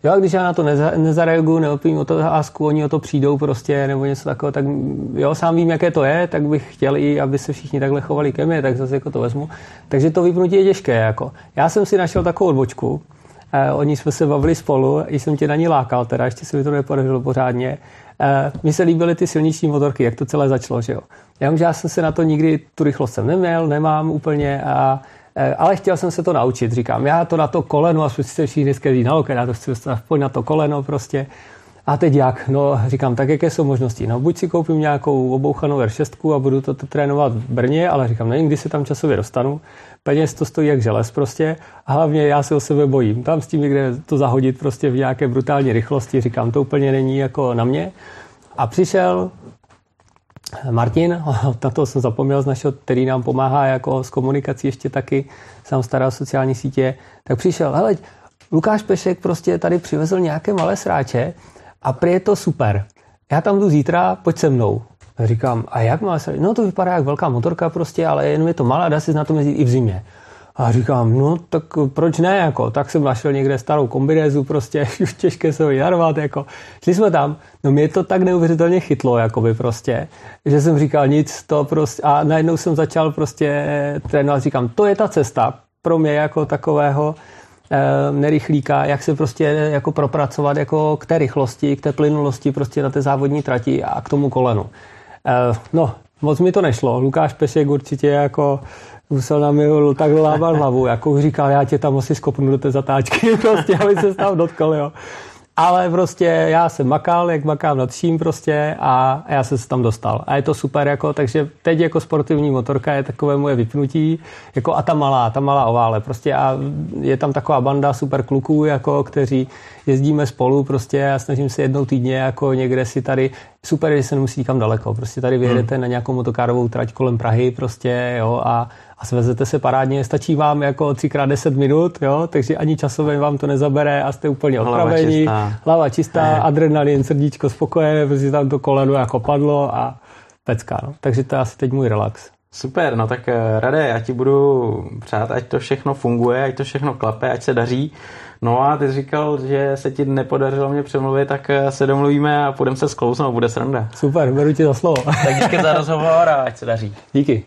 Jo, a když já na to neza, nezareaguju, neopím o to hásku, oni o to přijdou prostě, nebo něco takového, tak jo, sám vím, jaké to je, tak bych chtěl i, aby se všichni takhle chovali ke mně, tak zase jako to vezmu. Takže to vypnutí je těžké. Jako. Já jsem si našel takovou odbočku, eh, o ní jsme se bavili spolu, i jsem tě na ní lákal, teda ještě se mi to nepodařilo pořádně. Eh, mně se líbily ty silniční motorky, jak to celé začalo, že jo. Já já jsem se na to nikdy, tu rychlost jsem neměl, nemám úplně a ale chtěl jsem se to naučit. Říkám, já to na to koleno, a si všichni dneska na loket, já to chci dostat na to koleno prostě. A teď jak? No, říkám, tak jaké jsou možnosti? No, buď si koupím nějakou obouchanou R6 a budu to trénovat v Brně, ale říkám, nevím, kdy se tam časově dostanu. Peněz to stojí jak želez prostě a hlavně já se o sebe bojím. Tam s tím někde to zahodit prostě v nějaké brutální rychlosti, říkám, to úplně není jako na mě. A přišel Martin, <laughs> na to jsem zapomněl z našeho, který nám pomáhá jako s komunikací ještě taky, sám stará sociální sítě, tak přišel, hele, Lukáš Pešek prostě tady přivezl nějaké malé sráče a prý je to super. Já tam jdu zítra, pojď se mnou. A říkám, a jak má se? No to vypadá jak velká motorka prostě, ale jenom je to malá, dá se na tom jezdit i v zimě. A říkám, no tak proč ne, jako, tak jsem našel někde starou kombinézu, prostě <laughs> už těžké se ho narvat, jako. Šli jsme tam, no mě to tak neuvěřitelně chytlo, jakoby prostě, že jsem říkal nic, to prostě, a najednou jsem začal prostě trénovat, říkám, to je ta cesta pro mě jako takového e, nerychlíka, jak se prostě jako propracovat jako k té rychlosti, k té plynulosti prostě na té závodní trati a k tomu kolenu. E, no, moc mi to nešlo. Lukáš Pešek určitě jako musel na mě takhle lábat hlavu, jako říkal, já tě tam asi skopnu do té zatáčky, <laughs> prostě, aby se tam dotkl, jo. Ale prostě já jsem makal, jak makám nad vším prostě a já jsem se tam dostal. A je to super, jako, takže teď jako sportovní motorka je takové moje vypnutí, jako a ta malá, ta malá ovále. Prostě a je tam taková banda super kluků, jako, kteří jezdíme spolu prostě a snažím se jednou týdně jako někde si tady, super, že se nemusí nikam daleko, prostě tady vyjedete hmm. na nějakou motokárovou trať kolem Prahy prostě, jo, a, a svezete se parádně, stačí vám jako třikrát 10 minut, jo, takže ani časově vám to nezabere a jste úplně odpravení. Hlava čistá, hlava čistá adrenalin, srdíčko spokojené, protože tam to koleno jako padlo a pecka, no. Takže to je asi teď můj relax. Super, no tak eh, Rade, já ti budu přát, ať to všechno funguje, ať to všechno klape, ať se daří. No a ty říkal, že se ti nepodařilo mě přemluvit, tak eh, se domluvíme a půjdeme se sklouznout, bude sranda. Super, beru ti za slovo. tak díky za rozhovor a ať se daří. Díky.